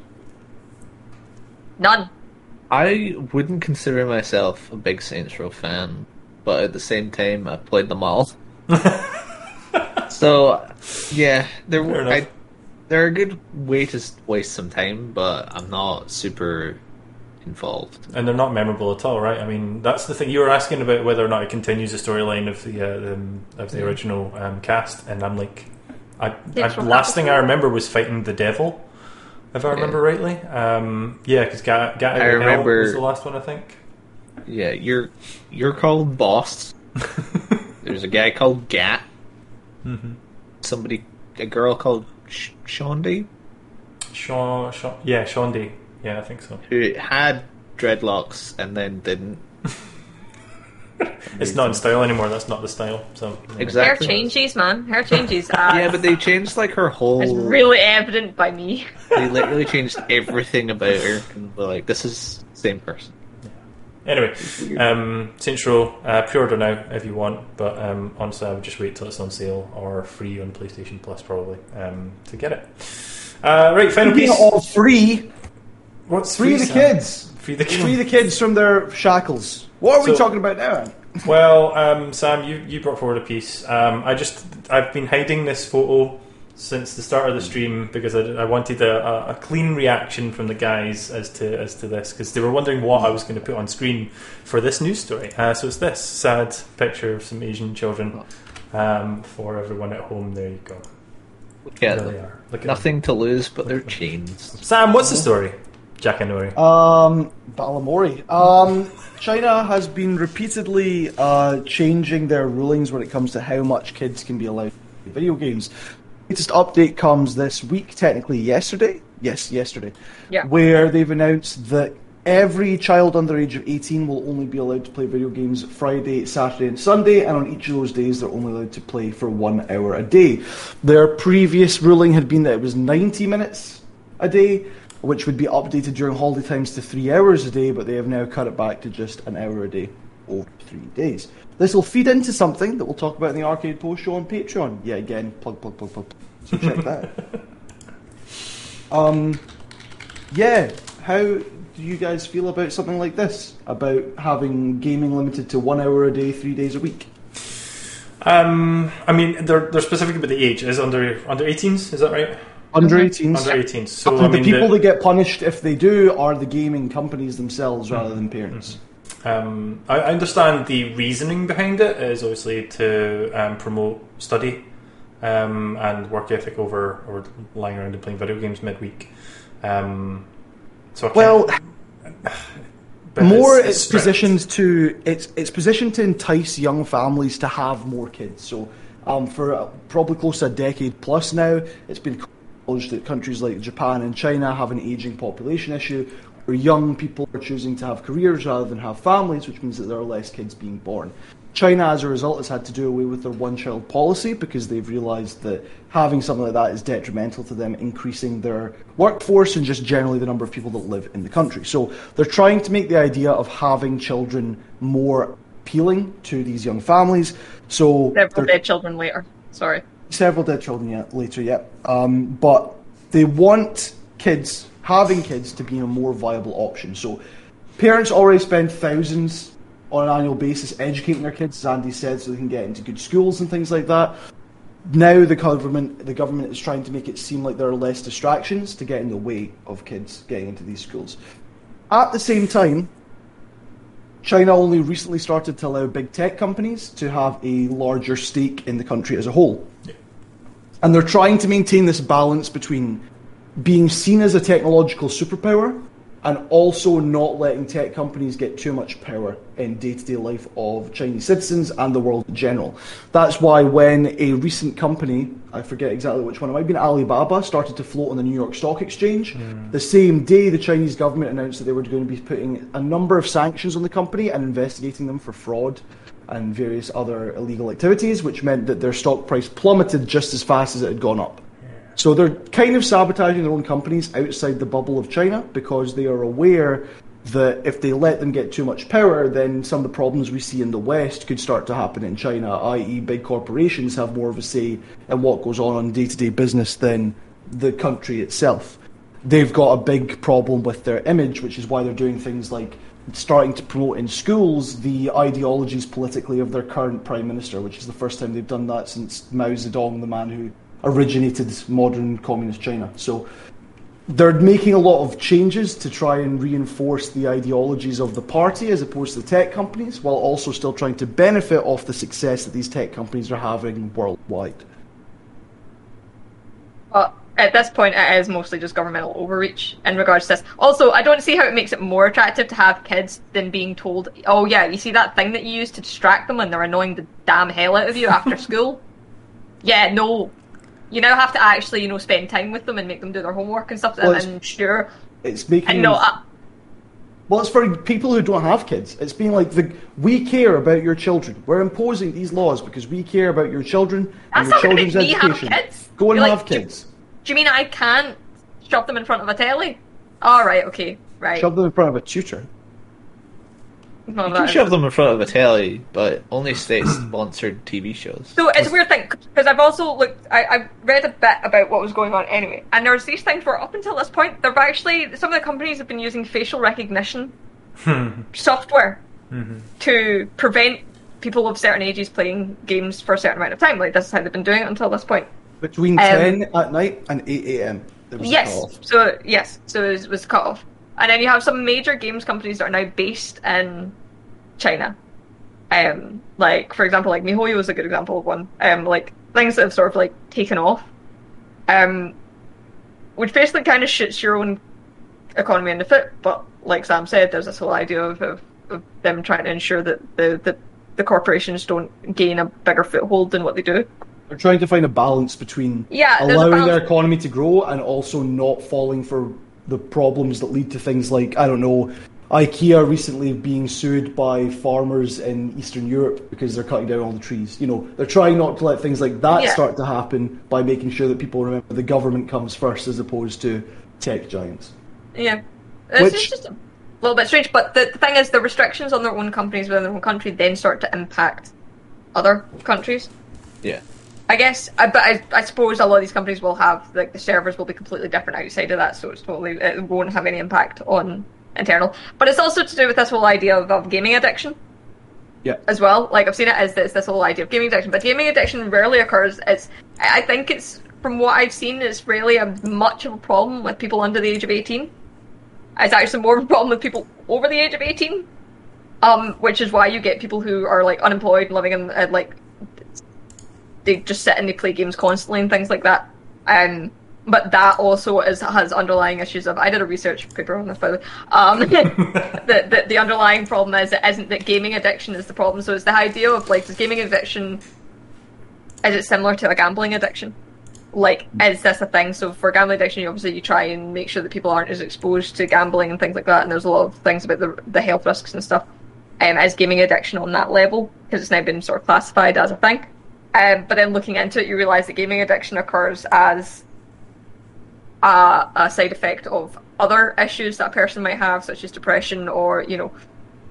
None. I wouldn't consider myself a big Saints Row fan, but at the same time, I've played them all. so, yeah, they're I, they're a good way to waste some time, but I'm not super involved. And they're not memorable at all, right? I mean, that's the thing. You were asking about whether or not it continues the storyline of the, uh, the um, of the original um, cast, and I'm like, I, I last thing I remember was fighting the devil, if I remember rightly. Um, yeah, because Ga- Ga- I remember- was the last one, I think. Yeah, you're you're called Boss. There's a guy called Gat. Mm-hmm. Somebody, a girl called Sh- Shaundi, Shaw, Shaw, yeah, Shaundi. Yeah, I think so. who had dreadlocks and then didn't. It's not in style anymore. That's not the style. So Exactly. Hair changes, man. Hair changes. Uh, Yeah, but they changed like her whole. it's really evident by me. They literally changed everything about her, and were like, "This is the same person." Anyway, um, Saints Row, uh, pre-order now if you want, but um, honestly, I would just wait till it's on sale or free on PlayStation Plus probably um, to get it. Uh, right, final Being piece. all free, What's free the Sam? kids, Free the free the kids. kids from their shackles. What are we talking about now? Well, um, Sam, you, you brought forward a piece. Um, I just I've been hiding this photo since the start of the stream because I, I wanted a, a, a clean reaction from the guys as to as to this because they were wondering what I was going to put on screen for this news story. Uh, so it's this sad picture of some Asian children um, for everyone at home. There you go. Look at There they are. Look at Nothing to lose but their chains. Sam, what's the story? Jackanory. Um, Balamory. Um, China has been repeatedly uh, changing their rulings when it comes to how much kids can be allowed to play video games. Latest update comes this week, technically yesterday. Yes, yesterday. Yeah. Where they've announced that every child under the age of 18 will only be allowed to play video games Friday, Saturday, and Sunday, and on each of those days they're only allowed to play for one hour a day. Their previous ruling had been that it was 90 minutes a day, which would be updated during holiday times to three hours a day, but they have now cut it back to just an hour a day over three days. This will feed into something that we'll talk about in the arcade post show on Patreon. Yeah, again, plug, plug, plug, plug. So check that. um, yeah, how do you guys feel about something like this? About having gaming limited to one hour a day, three days a week? Um, I mean, they're they're specific about the age. Is under under 18s? Is that right? Under 18s. Under 18s. So And I the mean, people the- that get punished if they do are the gaming companies themselves rather than parents. Um, I, I understand the reasoning behind it is obviously to um, promote study um, and work ethic over over lying around and playing video games midweek. Um, so I Well, but more it's- it's, it's positioned to it's it's positioned to entice young families to have more kids. So um, for uh, probably close to a decade plus now, it's been acknowledged that countries like Japan and China have an aging population issue, where young people are choosing to have careers rather than have families, which means that there are less kids being born. China, as a result, has had to do away with their one-child policy because they've realised that having something like that is detrimental to them increasing their workforce and just generally the number of people that live in the country. So they're trying to make the idea of having children more appealing to these young families. So dead children later. Sorry. Several dead children yet later yet. Um, but they want kids having kids to be a more viable option. So parents already spend thousands on an annual basis educating their kids, as Andy said, so they can get into good schools and things like that. Now the government the government is trying to make it seem like there are less distractions to get in the way of kids getting into these schools. At the same time, China only recently started to allow big tech companies to have a larger stake in the country as a whole. And they're trying to maintain this balance between being seen as a technological superpower and also not letting tech companies get too much power in day to day life of Chinese citizens and the world in general. That's why when a recent company, I forget exactly which one, it might have been Alibaba, started to float on the New York Stock Exchange, hmm. the same day the Chinese government announced that they were going to be putting a number of sanctions on the company and investigating them for fraud and various other illegal activities, which meant that their stock price plummeted just as fast as it had gone up. So they're kind of sabotaging their own companies outside the bubble of China because they are aware that if they let them get too much power, then some of the problems we see in the West could start to happen in China, i.e., big corporations have more of a say in what goes on on day to day business than the country itself. They've got a big problem with their image, which is why they're doing things like starting to promote in schools the ideologies politically of their current prime minister, which is the first time they've done that since Mao Zedong, the man who originated modern communist China. So they're making a lot of changes to try and reinforce the ideologies of the party as opposed to the tech companies, while also still trying to benefit off the success that these tech companies are having worldwide. But at this point, it is mostly just governmental overreach in regards to this. Also, I don't see how it makes it more attractive to have kids than being told, "Oh yeah, you see that thing that you use to distract them and they're annoying the damn hell out of you after school." Yeah, no, you now have to actually, you know, spend time with them and make them do their homework and stuff. Well, and, and sure, It's making and no, uh, Well, it's for people who don't have kids. It's being like the we care about your children. We're imposing these laws because we care about your children and your children's have education. kids. Go and You're have like, kids. Do you mean I can't shove them in front of a telly? All right, okay, right. Shove them in front of a tutor. No, You can is- shove them in front of a telly, but only state-sponsored TV shows. So it's a weird thing because I've also looked. I, I've read a bit about what was going on anyway, and there's these things where up until this point, they've actually some of the companies have been using facial recognition hmm. software mm-hmm. to prevent people of certain ages playing games for a certain amount of time. Like this is how they've been doing it until this point. Between Um, 10 at night and 8 a.m. There was a Yes. So yes. So it was, was cut off, and then you have some major games companies that are now based in China. Um, like for example, like MiHoYo is a good example of one. Um, like things that have sort of like taken off. Um, which basically kind of shoots your own economy in the foot. But like Sam said, there's this whole idea of, of, of them trying to ensure that the, the the corporations don't gain a bigger foothold than what they do. They're trying to find a balance between Yeah, allowing balance- their economy to grow and also not falling for the problems that lead to things like, I don't know, IKEA recently being sued by farmers in Eastern Europe because they're cutting down all the trees. You know, they're trying not to let things like that Yeah. start to happen by making sure that people remember the government comes first as opposed to tech giants. Yeah. It's, Which- it's just a little bit strange, but the, the thing is, the restrictions on their own companies within their own country then start to impact other countries. Yeah. I guess, I, but I, I suppose a lot of these companies will have like the servers will be completely different outside of that, so it's totally it won't have any impact on internal. But it's also to do with this whole idea of, of gaming addiction Yeah. as well. Like I've seen it as this this whole idea of gaming addiction, but gaming addiction rarely occurs. It's I think it's from what I've seen, it's really a much of a problem with people under the age of eighteen. It's actually more of a problem with people over the age of eighteen, um, which is why you get people who are like unemployed, and living in uh, like they just sit and they play games constantly and things like that. Um, but that also is has underlying issues of. I did a research paper on this by the way. Um, the, the the underlying problem is it isn't that gaming addiction is the problem. So it's the idea of like, does gaming addiction is it similar to a gambling addiction? Like, is this a thing? So for gambling addiction, you obviously you try and make sure that people aren't as exposed to gambling and things like that. And there's a lot of things about the the health risks and stuff. Um, is gaming addiction on that level because it's now been sort of classified as a thing. Um, but then looking into it, you realise that gaming addiction occurs as a, a side effect of other issues that a person might have, such as depression or, you know,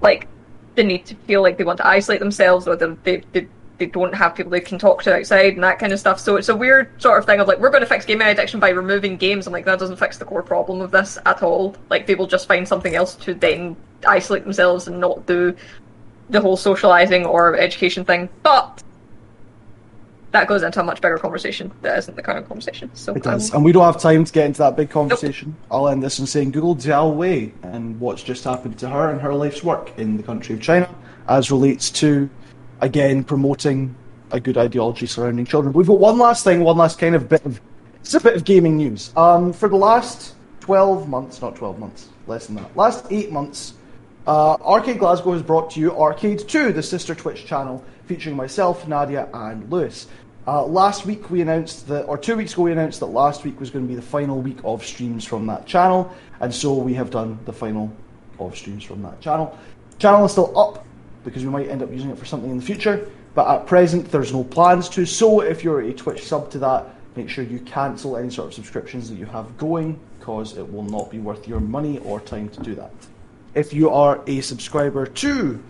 like the need to feel like they want to isolate themselves or they, they, they, they don't have people they can talk to outside and that kind of stuff. So it's a weird sort of thing of like, we're going to fix gaming addiction by removing games. I'm like, that doesn't fix the core problem of this at all. Like, they will just find something else to then isolate themselves and not do the whole socializing or education thing. But that goes into a much bigger conversation that isn't the current conversation. So It does. um, And we don't have time to get into that big conversation. I'll end this in saying Google Zhao Wei and what's just happened to her and her life's work in the country of China as relates to, again, promoting a good ideology surrounding children. We've got one last thing, one last kind of bit of. It's a bit of gaming news. Um, for the last 12 months, not 12 months, less than that, last 8 months, uh, R-CADE Glasgow has brought to you R-CADE 2, the sister Twitch channel featuring myself, Nadia, and Lewis. Uh, last week we announced that, or two weeks ago we announced that last week was going to be the final week of streams from that channel, and so we have done the final of streams from that channel. Channel is still up because we might end up using it for something in the future, but at present there's no plans to. So if you're a Twitch sub to that, make sure you cancel any sort of subscriptions that you have going, because it will not be worth your money or time to do that. If you are a subscriber to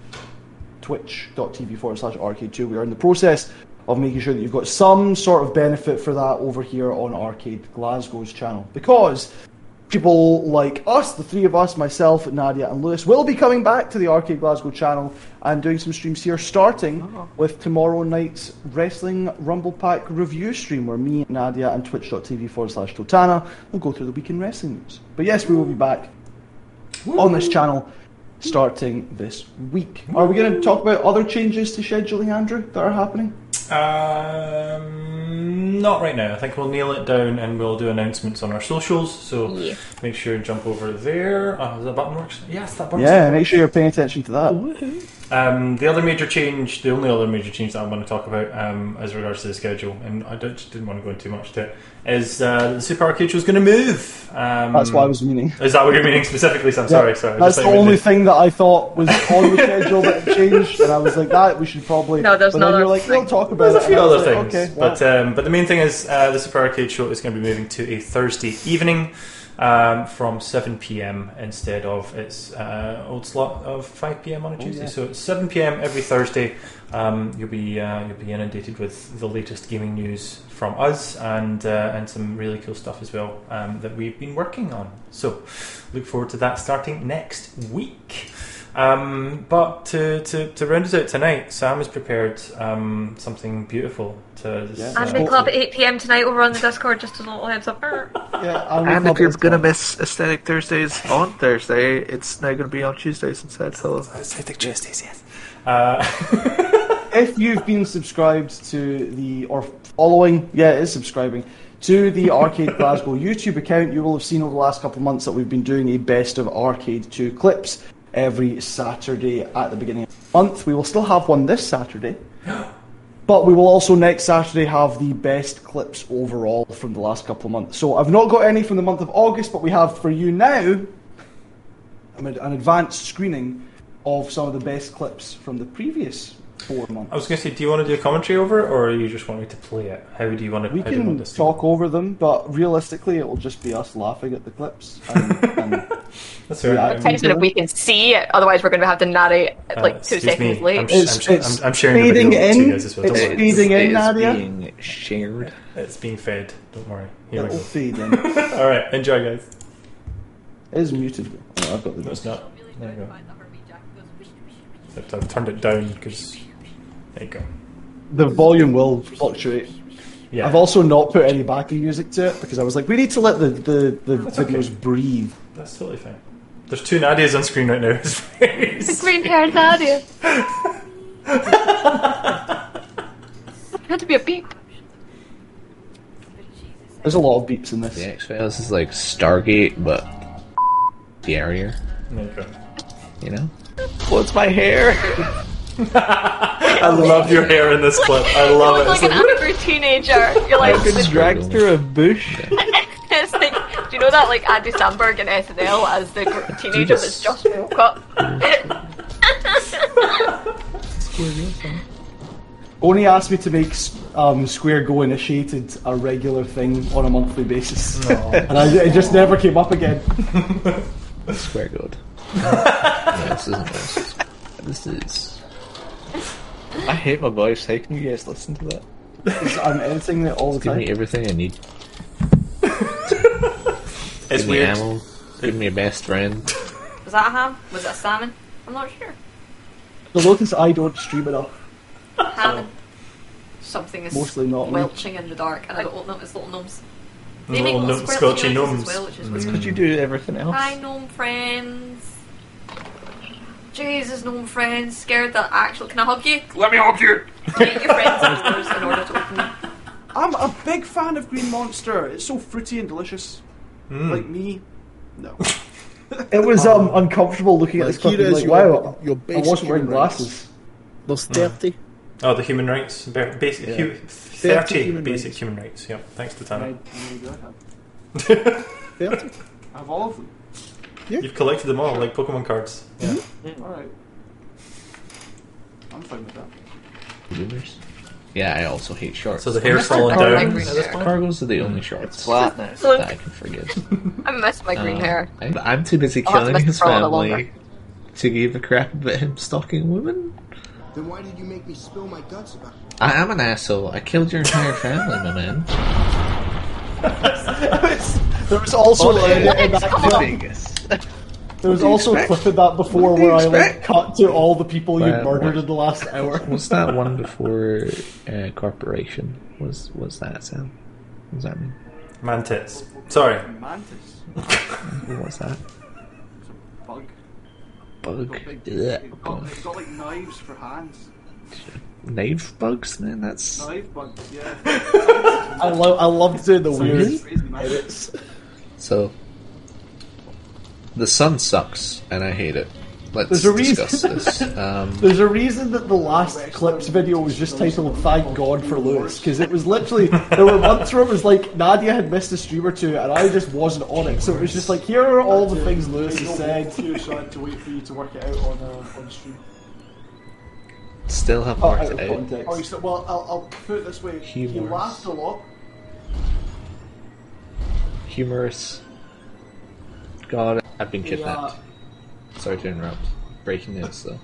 twitch.tv forward slash arcade2, we are in the process of making sure that you've got some sort of benefit for that over here on R-CADE Glasgow's channel. Because people like us, the three of us, myself, Nadia, and Lewis, will be coming back to the R-CADE Glasgow channel and doing some streams here, starting oh. with tomorrow night's Wrestling Rumble Pack review stream, where me, Nadia, and twitch.tv forward slash Totana will go through the weekend wrestling news. But yes, we will be back on this channel starting this week. Are we going to talk about other changes to scheduling, Andrew, that are happening? Um, not right now. I think we'll nail it down and we'll do announcements on our socials. So Yeah. make sure you jump over there. Oh, does that button works? Yes, that button. Yeah, make sure you're paying attention to that. Um, the other major change, the only other major change that I want to talk about um, as regards to the schedule, and I don't, just didn't want to go into too much to it, is uh, the Super R-CADE Show is going to move. Um, That's what I was meaning. Is that what you're meaning specifically? So I'm sorry, sorry. That's the only meant- thing that I thought was on the schedule that had changed, and I was like, "That we should probably." No, there's but then another you're like, thing. "We'll talk about There's it." a few and I was other like, things, Okay, well, but um, but the main thing is uh, the Super R-CADE Show is going to be moving to a Thursday evening um, from 7 p.m. instead of its uh, old slot of 5 p.m. on a Tuesday. Oh, yeah. So it's 7 p.m. every Thursday. Um, you'll be uh, you'll be inundated with the latest gaming news from us and uh, and some really cool stuff as well um, that we've been working on. So look forward to that starting next week. Um, but to, to, to round us out tonight, Sam has prepared um, something beautiful to. Yeah. uh, Anime Club at 8 pm tonight over on the Discord, just a little heads up. yeah, I'll And make if you're gonna miss Aesthetic Thursdays on Thursday, it's now gonna be on Tuesdays instead. So Aesthetic Tuesdays, yes. Uh, if you've been subscribed to the or following, yeah, it is subscribing to the R-CADE Glasgow YouTube account, you will have seen over the last couple of months that we've been doing a best of R-CADE 2 clips every Saturday at the beginning of the month. We will still have one this Saturday. But we will also next Saturday have the best clips overall from the last couple of months. So I've not got any from the month of August, but we have for you now an an advanced screening of some of the best clips from the previous four months. I was going to say, do you want to do a commentary over it, or you just want me to play it? How do you want to? We how do you want can to talk over them, but realistically, it will just be us laughing at the clips. And, and go? That's all right. Yeah, I'm- okay. Times that we can see it, othermes we're going to have to narrate uh, like two seconds me, late. I'm, It's- I'm, it's I'm, I'm sharing the fading video in. guys as well. It's worry. feeding in, it's Nadia. being shared. It's being fed. Don't worry. Here we it'll go. fade in. All right, enjoy, guys. is muted. Oh, I've got the No, it's not. There you go. I've, I've turned it down because there you go. The volume will fluctuate. Yeah. I've also not put any backing music to it because I was like, we need to let the, the, the That's videos okay. breathe. That's totally fine. There's two Nadias on screen right now. It's very Green haired Nadia. had to be a beep. There's a lot of beeps in this. The X Files is like Stargate, but scarier. There you. You know? What's my hair? I love your hair in this clip. I love you it. look It's like an like- angry teenager. You're like, It's dragged through a bush. it's like, do you know that like Andy Samberg in SNL as the gr- teenager that's just woke up? Square Go. Oni asked me to make um, Square Go Initiated a regular thing on a monthly basis. No. and I, it just never came up again. Square good. no, this isn't this. This is. I hate my voice. How can you guys listen to that? I'm editing it all the Give me time. everything I need. It's Give me weird. ammo. Give me a best friend. Was that a ham? Was it a salmon? I'm not sure. You'll notice I don't stream enough. Ham. Something is Mostly not me. welching in the dark, and I don't know it's little gnomes. They Little make no- little squirrely squelchy noises gnomes. as well, which is Mm. weird. Could you do everything else? Hi, gnome friends. Jesus, gnome friends, scared that actually. Can I hug you? Let me hug you. Get your friends indoors in order to open them. I'm a big fan of Green Monster. It's so fruity and delicious. Mm. Like me, no. it was um, uncomfortable looking at this Like, clip. and here is Like, wow, your I wasn't wearing rights. glasses. There's 30. Oh, the human rights, ba- basic, Yeah. hu- 30 thirty human basic rights. human rights. Yep, thanks to I, Tana. 30. I have all of them. You've collected them all, like Pokemon cards. Yeah. All right. I'm fine with that. Boomers. Yeah, I also hate shorts. So the hair's falling down green this Cargos are the only shorts flat that I can forgive. I miss my green Um, hair. I'm, I'm too busy I'll to killing his the pro a little family to give a crap about him stalking women. Then why did you make me spill my guts about it? I am an asshole. I killed your entire family, my man. There was also Oh, a edit in Let's that go. clip. Vegas. There was do you also a clip of that before What do where I like cut to all the people you Well, murdered what- in the last hour. Was that one before uh, corporation? Was was that Sam? What does that mean? Man tits. Sorry. Mantis. What was that? Bug. Bug. Got big- Yeah. It got, it got like knives for hands. Knife bugs, man. That's Knife bugs, yeah. I love I loved doing the weird Really? edits. so. The sun sucks, and I hate it. Let's There's a reason. discuss this. Um, There's a reason that the last clips video was just titled "Thank God for Lewis" because it was literally there were months where it was like Nadia had missed a stream or two and I just wasn't on it, so it was just like here are all the things Lewis has said. So I had to wait for you to work it out on uh, on the stream. still haven't Oh, worked out it out. Oh, you said, well, I'll, I'll put it this way: he Humorous. laughed a lot. Humorous. God, I've been He, kidnapped. Sorry to interrupt. Breaking news, though.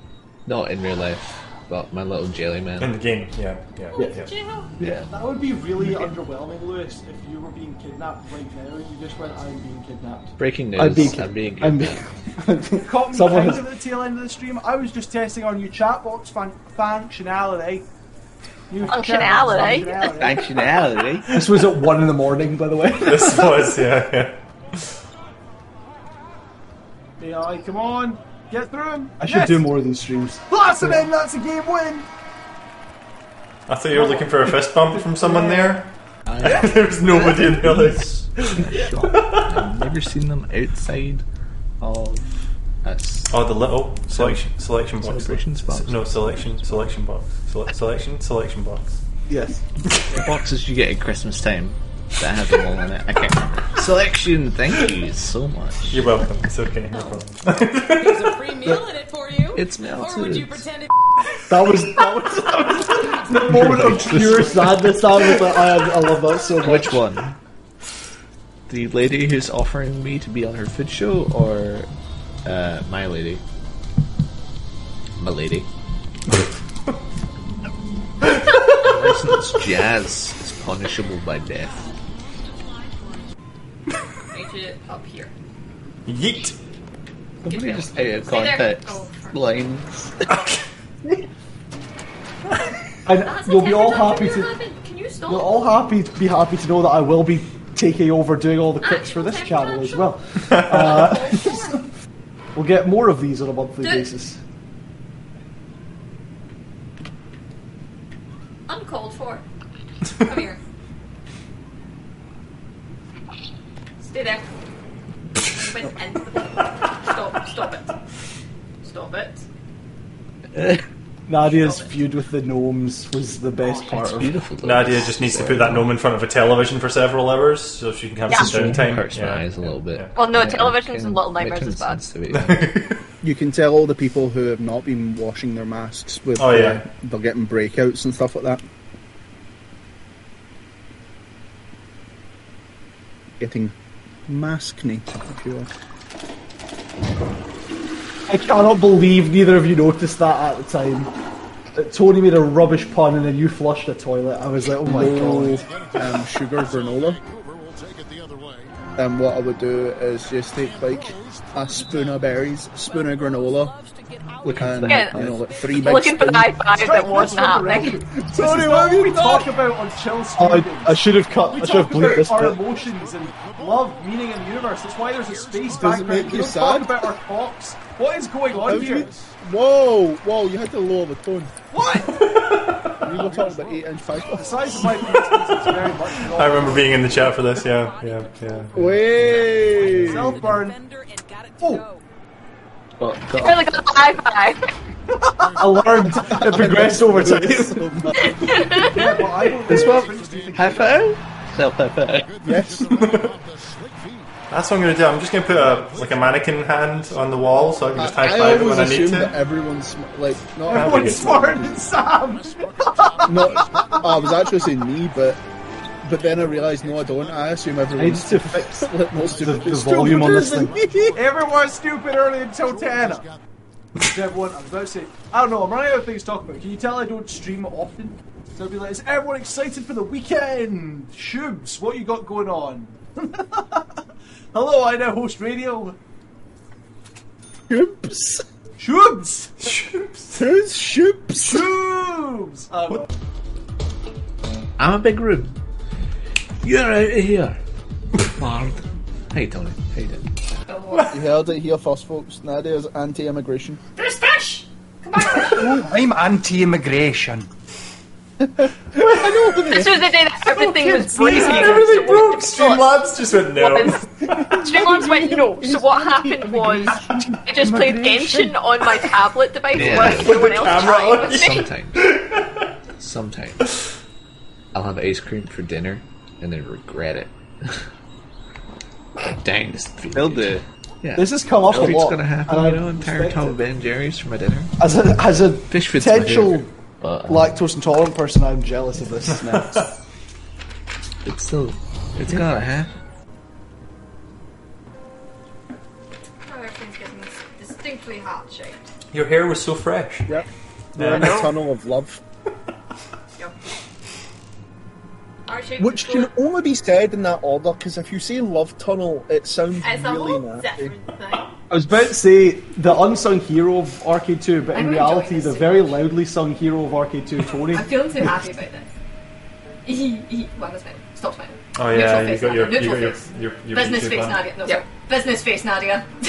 Not in real life, but my little jelly man. In the game, yeah, yeah, Yeah. yeah. Yeah. That would be really underwhelming, Lewis, if you were being kidnapped right now and you just went, "I'm being kidnapped." Breaking news. I'm being- I'm being I'm kidnapped. Caught me Someone has- at the tail end of the stream. I was just testing our new chat box fun- functionality. New chat box Functionality? functionality. Functionality. This was at one in the morning, by the way. This was, yeah, yeah. AI, come on, get through him. I should yes. do more of these streams. Blast him in. That's a game win. I thought you were looking for a fist bump from someone there. There's nobody in the other. I've never seen them outside of us. Oh, the little selection selection box. Celebrations box. No, selection selection box. Sele- selection selection box. Yes. The boxes you get at Christmas time that have them all in it. Okay. Selection. Thank you so much. You're welcome. It's okay. No problem. There's a free meal in it for you. It's Or would you pretend it? That was that was, that was the moment of pure sadness. I was like, I, I love that so much. Which one? The lady who's offering me to be on her food show, or uh, my lady? My lady. Licensed jazz is punishable by death. Make it up here. Yeet. Somebody just out of Stay there. context Oh, lines. And That's you'll okay, be all we're happy gonna to. Can you stop? you'll all happy be happy to know that I will be taking over doing all the clips for this channel as well. Uh, we'll get more of these on a monthly Do- basis. Uncalled for. Come here. Stay there. Went into Stop. Stop it. Stop it. Nadia's Stop it. feud with the gnomes was the best part It's of beautiful. Though. Nadia just needs to put that gnome in front of a television for several hours so she can have Yeah. some downtime. hurts my eyes a little bit. Yeah. Well, no, My- televisions my and Little Nightmares is bad. sensitivity. You can tell all the people who have not been washing their masks with Oh, yeah. uh, they're getting breakouts and stuff like that. Getting maskne, if you will. I cannot believe neither of you noticed that at the time. That Tony made a rubbish pun and then you flushed a toilet. I was like, oh my No god. um, sugar granola. And what I would do is just take like a spoon of berries, spoon of granola, and Yeah. you know like three big Looking for the high five that wasn't happening. Tony, what we talk about on chill Oh. I, I should have cut. we I should have talk bleeped this about our bit. emotions and love, meaning in the universe. That's why there's a space Does it background. make We you don't talk about our cocks. What is going on How here? you- Whoa, whoa! You had to lower the tone. What? We were talking about eight inch five. the pipe. size of my penis is very much. I remember being in the chat for this. Yeah, yeah, yeah. Way. Self burn. Oh. But got Really got the high five. I learned. It progressed over time. Yeah, but I don't. This one? Prince, do you think- high five. Self high five. Yes. That's what I'm gonna do. I'm just gonna put a like a mannequin hand on the wall so I can just high I five it always when I need assume that to. everyone's sm- like not Everyone's good. smarter than Sam. no, oh, I was actually saying me, but but then I realised no, I don't. I assume I need everyone's to fix like, more the, stupid. the volume on this thing. Everyone's stupid early until 10. Everyone, I was about to say, I don't know, I'm running out of things to talk about. Can you tell I don't stream often? So I'll be like, is everyone excited for the weekend? Shubs, what you got going on? Hello, I now host radio. Oops. Shubs! Who's shoops? Shubs! Um, I'm a big room. You're out of here. Bard. Hey, Tony. How you doing? You heard it here first, folks. Nadia's anti-immigration. There's fish! Come back! Oh, I'm anti-immigration. This was the day that everything was breaking. Everything So broke. what- Streamlabs just went no. Streamlabs went no. So what happened was I just played Genshin on my tablet device Yeah. while everyone else camera tried on. Sometimes. Sometimes. I'll have ice cream for dinner and then regret it. like, dang, this feels They'll do. Yeah. This has come up a Treat's lot. gonna happen, and you I know, entire respect tub of Ben Jerry's for my dinner. As a, as a Fish food's potential but uh, lactose intolerant person, I'm jealous of this now. it's still, it's gotta happen. Oh, everything's getting distinctly heart shaped. Your hair was so fresh. Yep. We're in a tunnel of love. Heart shaped. Which can only be said in that order, because if you say love tunnel, it sounds It's a really whole nasty. different thing. I was about to say the unsung hero of R-CADE 2, but in I'm enjoying reality, the very much. loudly sung hero of R-CADE 2, Tony. I'm feeling too happy about this. He, he, well, that's fine. Stop smiling. Oh yeah, Neutral you face, got your, you got Neutral your, face. your, your Business face. Nadia. No, Yep. Business face, Nadia.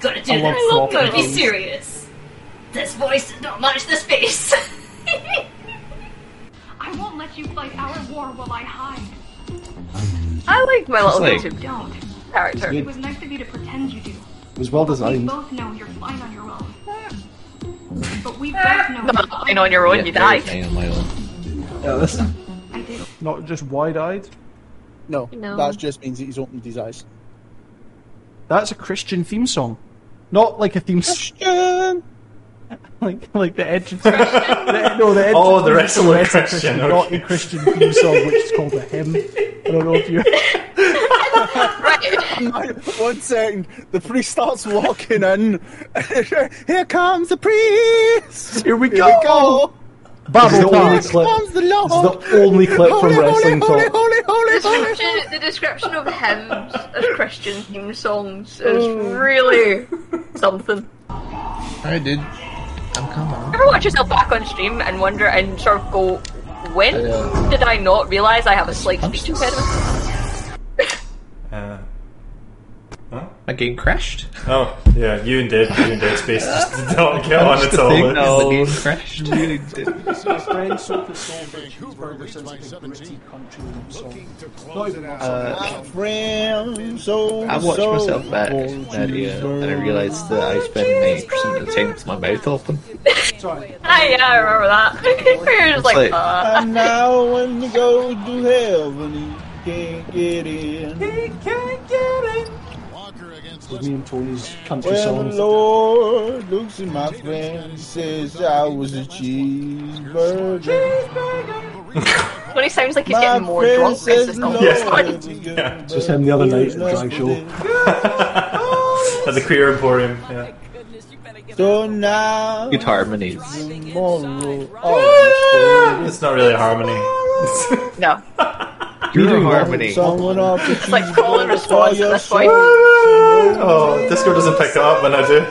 Gotta do I love this. floppy Gotta be serious. This voice does not match this face. I won't let you fight our war while I hide. I like my little like- YouTube Don't. character. It was nice of you to pretend you do. It was well We designed. both know you're fine on your own. But we both know Not that fine on your own, Yeah, you very die. fine on my own. Yeah, this, I did. not just wide-eyed. No, No. that just means that he's opened his eyes. That's a Christian theme song. Not like a theme song. like, like the entrance. the, no, the entrance Oh, the music rest of from them are Wrestling Not a Christian theme song, which is called a hymn. I don't know if you. One second, the priest starts walking in. Here comes the priest. Here we Here go. we go. this the Battle only Pass. clip. Comes the This Lord. is the only clip from Holy, holy, Wrestling holy, Talk. holy, holy, The holy. description, the description of hymns as Christian theme songs is oh. really something. Alright, dude. I'm coming. Ever watch yourself back on stream and wonder and sort of go, when Yeah. did I not realise I have a slight speech impediment? Uh, My game crashed. oh yeah, you and Dead, you and Dead Space just did not get on That's at the all. thing, It's- the game crashed. Really did. My friend sold his soul for a cheeseburger since like a gritty country song. Not even that. My friend, so I watched myself back for Nadia, and I realised that I spent 90% of the time with my mouth open. Sorry. Ah, yeah, I remember that. You're just like, like- uh, And now when you go to heaven, you can't get in. With me and Tony's country When the songs. Lord looks at my friend and says I was a cheeseburger. when he sounds like he's My getting more drunk, says it's Lord, not Yes. fun. we go Yeah. Just him the other night at the drag show. At the Queer Emporium, yeah. So now Good harmonies. tomorrow, oh, It's not really a harmony. No. Pure harmony. someone off the It's like call and response at this point. oh, Disco doesn't pick up when I do.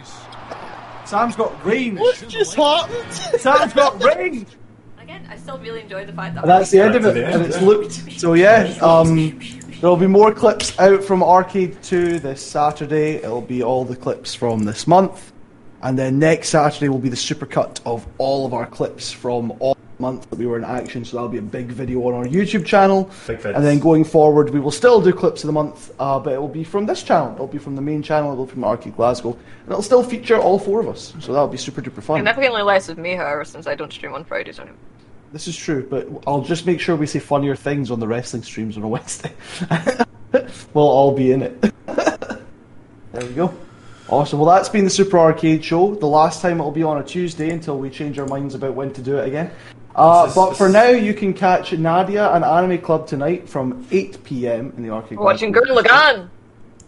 Sam's got range. What just happened? Sam's got range. Again, I still really enjoyed the fact that And that's the end of it, and it's yeah. looked. So yeah, um, there'll be more clips out from R-CADE 2 this Saturday. It'll be all the clips from this month, and then next Saturday will be the supercut of all of our clips from all month that we were in action. So that'll be a big video on our YouTube channel, Big vids. and then going forward, we will still do clips of the month, uh, but it will be from this channel. It'll be from the main channel. It'll be from R-CADE Glasgow, and it'll still feature all four of us. So that'll be super duper fun. Significantly less with me, however, since I don't stream on Fridays anymore. This is true, but I'll just make sure we say funnier things on the wrestling streams on a Wednesday. we'll all be in it. There we go. Awesome. Well, that's been the Super R-CADE Show. The last time it'll be on a Tuesday until we change our minds about when to do it again. Uh, This is- but for now, you can catch Nadia and Anime Club tonight from 8 p.m. in the Arcade. We're watching Glasgow. Gurren Lagann.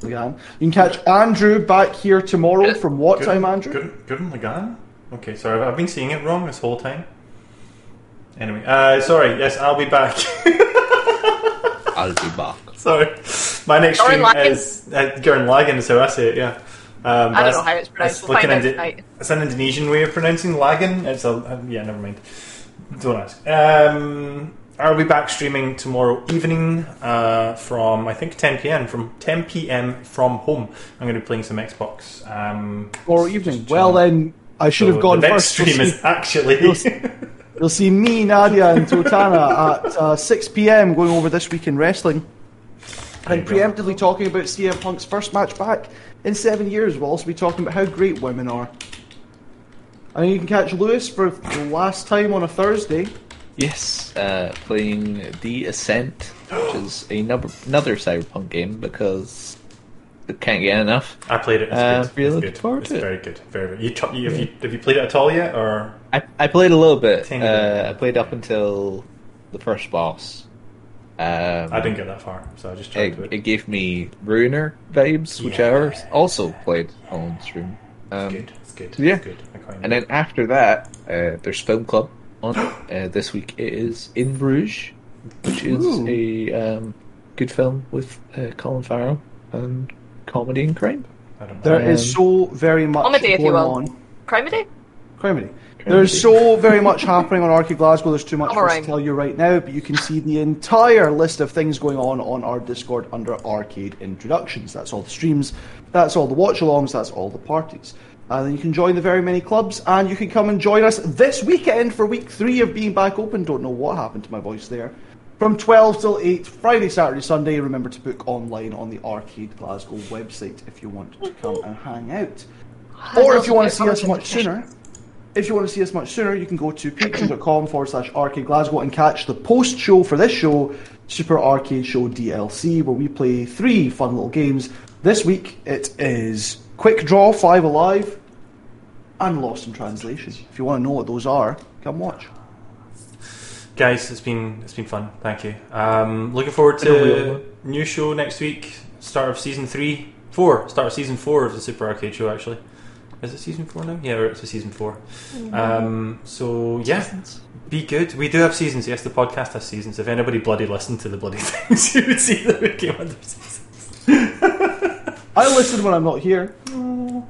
Lagann. You can catch Andrew back here tomorrow from what Good- time, Andrew? Good, good Lagan? Okay, sorry, I've- I've been seeing it wrong this whole time. Anyway, uh, sorry, yes, I'll be back. I'll be back. sorry. My next Gurren stream Lagann? is. Uh, Gurren Lagann is how I say it, yeah. Um, I don't that's- know how it's pronounced. We'll find looking out into- tonight. It's an Indonesian way of pronouncing Lagan. It's a. Uh, yeah, never mind. Don't ask. Um, I'll be back streaming tomorrow evening uh, from, I think, 10 pm. From 10 pm from home. I'm going to be playing some Xbox. Um, Tomorrow evening. Well, then, I should so have gone the next first. You'll stream see- is actually. You'll see, you'll see me, Nadia, and Totana at uh, 6 p.m. going over this week in wrestling. And There go. preemptively talking about CM Punk's first match back in seven years. We'll also be talking about how great women are. And you can catch Lewis for the last time on a Thursday. Yes, uh, playing The Ascent, which is another another Cyberpunk game because I can't get enough. I played it. It's Uh, good. really it's good. it's it. very good. Very. very. You, tr- you, have you have you played it at all yet, or I, I played a little bit. Bit. Uh, I played up until the first boss. Um, I didn't get that far, so I just tried it, to it. it gave me Ruiner vibes, which I Yeah. al- also played on stream. Um, good. It's good. yeah. It's good. I quite And then after that, uh, there's Film Club on. uh, this week it is In Bruges, which is Ooh. a um, good film with uh, Colin Farrell and comedy and crime. I don't know. There is so very much Comedy, if you will. on. Crimedy? Criminy. There's so very much happening on R-CADE Glasgow. There's too much for us to tell you right now, but you can see the entire list of things going on on our Discord under Arcade Introductions. That's all the streams, that's all the watch-alongs, that's all the parties. And then you can join the very many clubs, and you can come and join us this weekend for week three of being back open. Don't know what happened to my voice there. From 12 till 8, Friday, Saturday, Sunday. Remember to book online on the R-CADE Glasgow website if you want to come and hang out. Or if you want to see us much sooner, if you want to see us much sooner, you can go to patreon.com forward slash arcade Glasgow and catch the post show for this show, Super R-CADE Show DLC, where we play three fun little games. This week it is Quick Draw, Five Alive, and Lost in Translation. If you want to know what those are, come watch. Guys, it's been it's been fun. Thank you. Um, looking forward I know we to all new show next week. Start of season three, four. Start of season four of the Super R-CADE Show. Actually, is it season four now? Yeah, it's a season 4 Um, so yeah, be good. We do have seasons. Yes, the podcast has seasons. If anybody bloody listened to the bloody things, you would see that we came under seasons. I listen when I'm not here.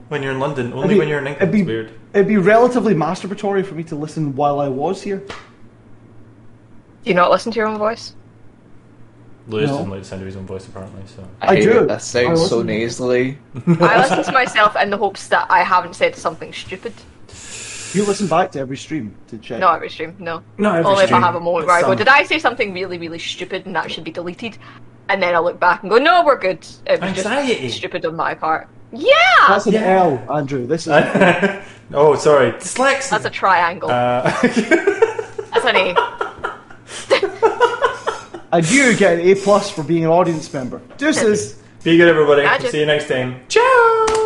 When you're in London, only be- when you're in England. it'd be- It's weird. It'd be relatively masturbatory for me to listen while I was here. Do you not listen to your own voice? Lewis No. doesn't like the sound of his own voice, apparently. So I hate do. it. That sounds so nasally. I listen to myself in the hopes that I haven't said something stupid. You listen back to every stream to check. Not every stream, no. Not every Only if I have a moment but where I go, did I say something really, really stupid and that should be deleted? And then I look back and go, no, we're good. It was Anxiety. just stupid on my part. Yeah! That's an Yeah. L, Andrew. This is oh, sorry, dyslexia. That's a triangle. Uh, That's an A. And you get an A plus for being an audience member. Deuces. be good, everybody. Magic. See you next time. Ciao.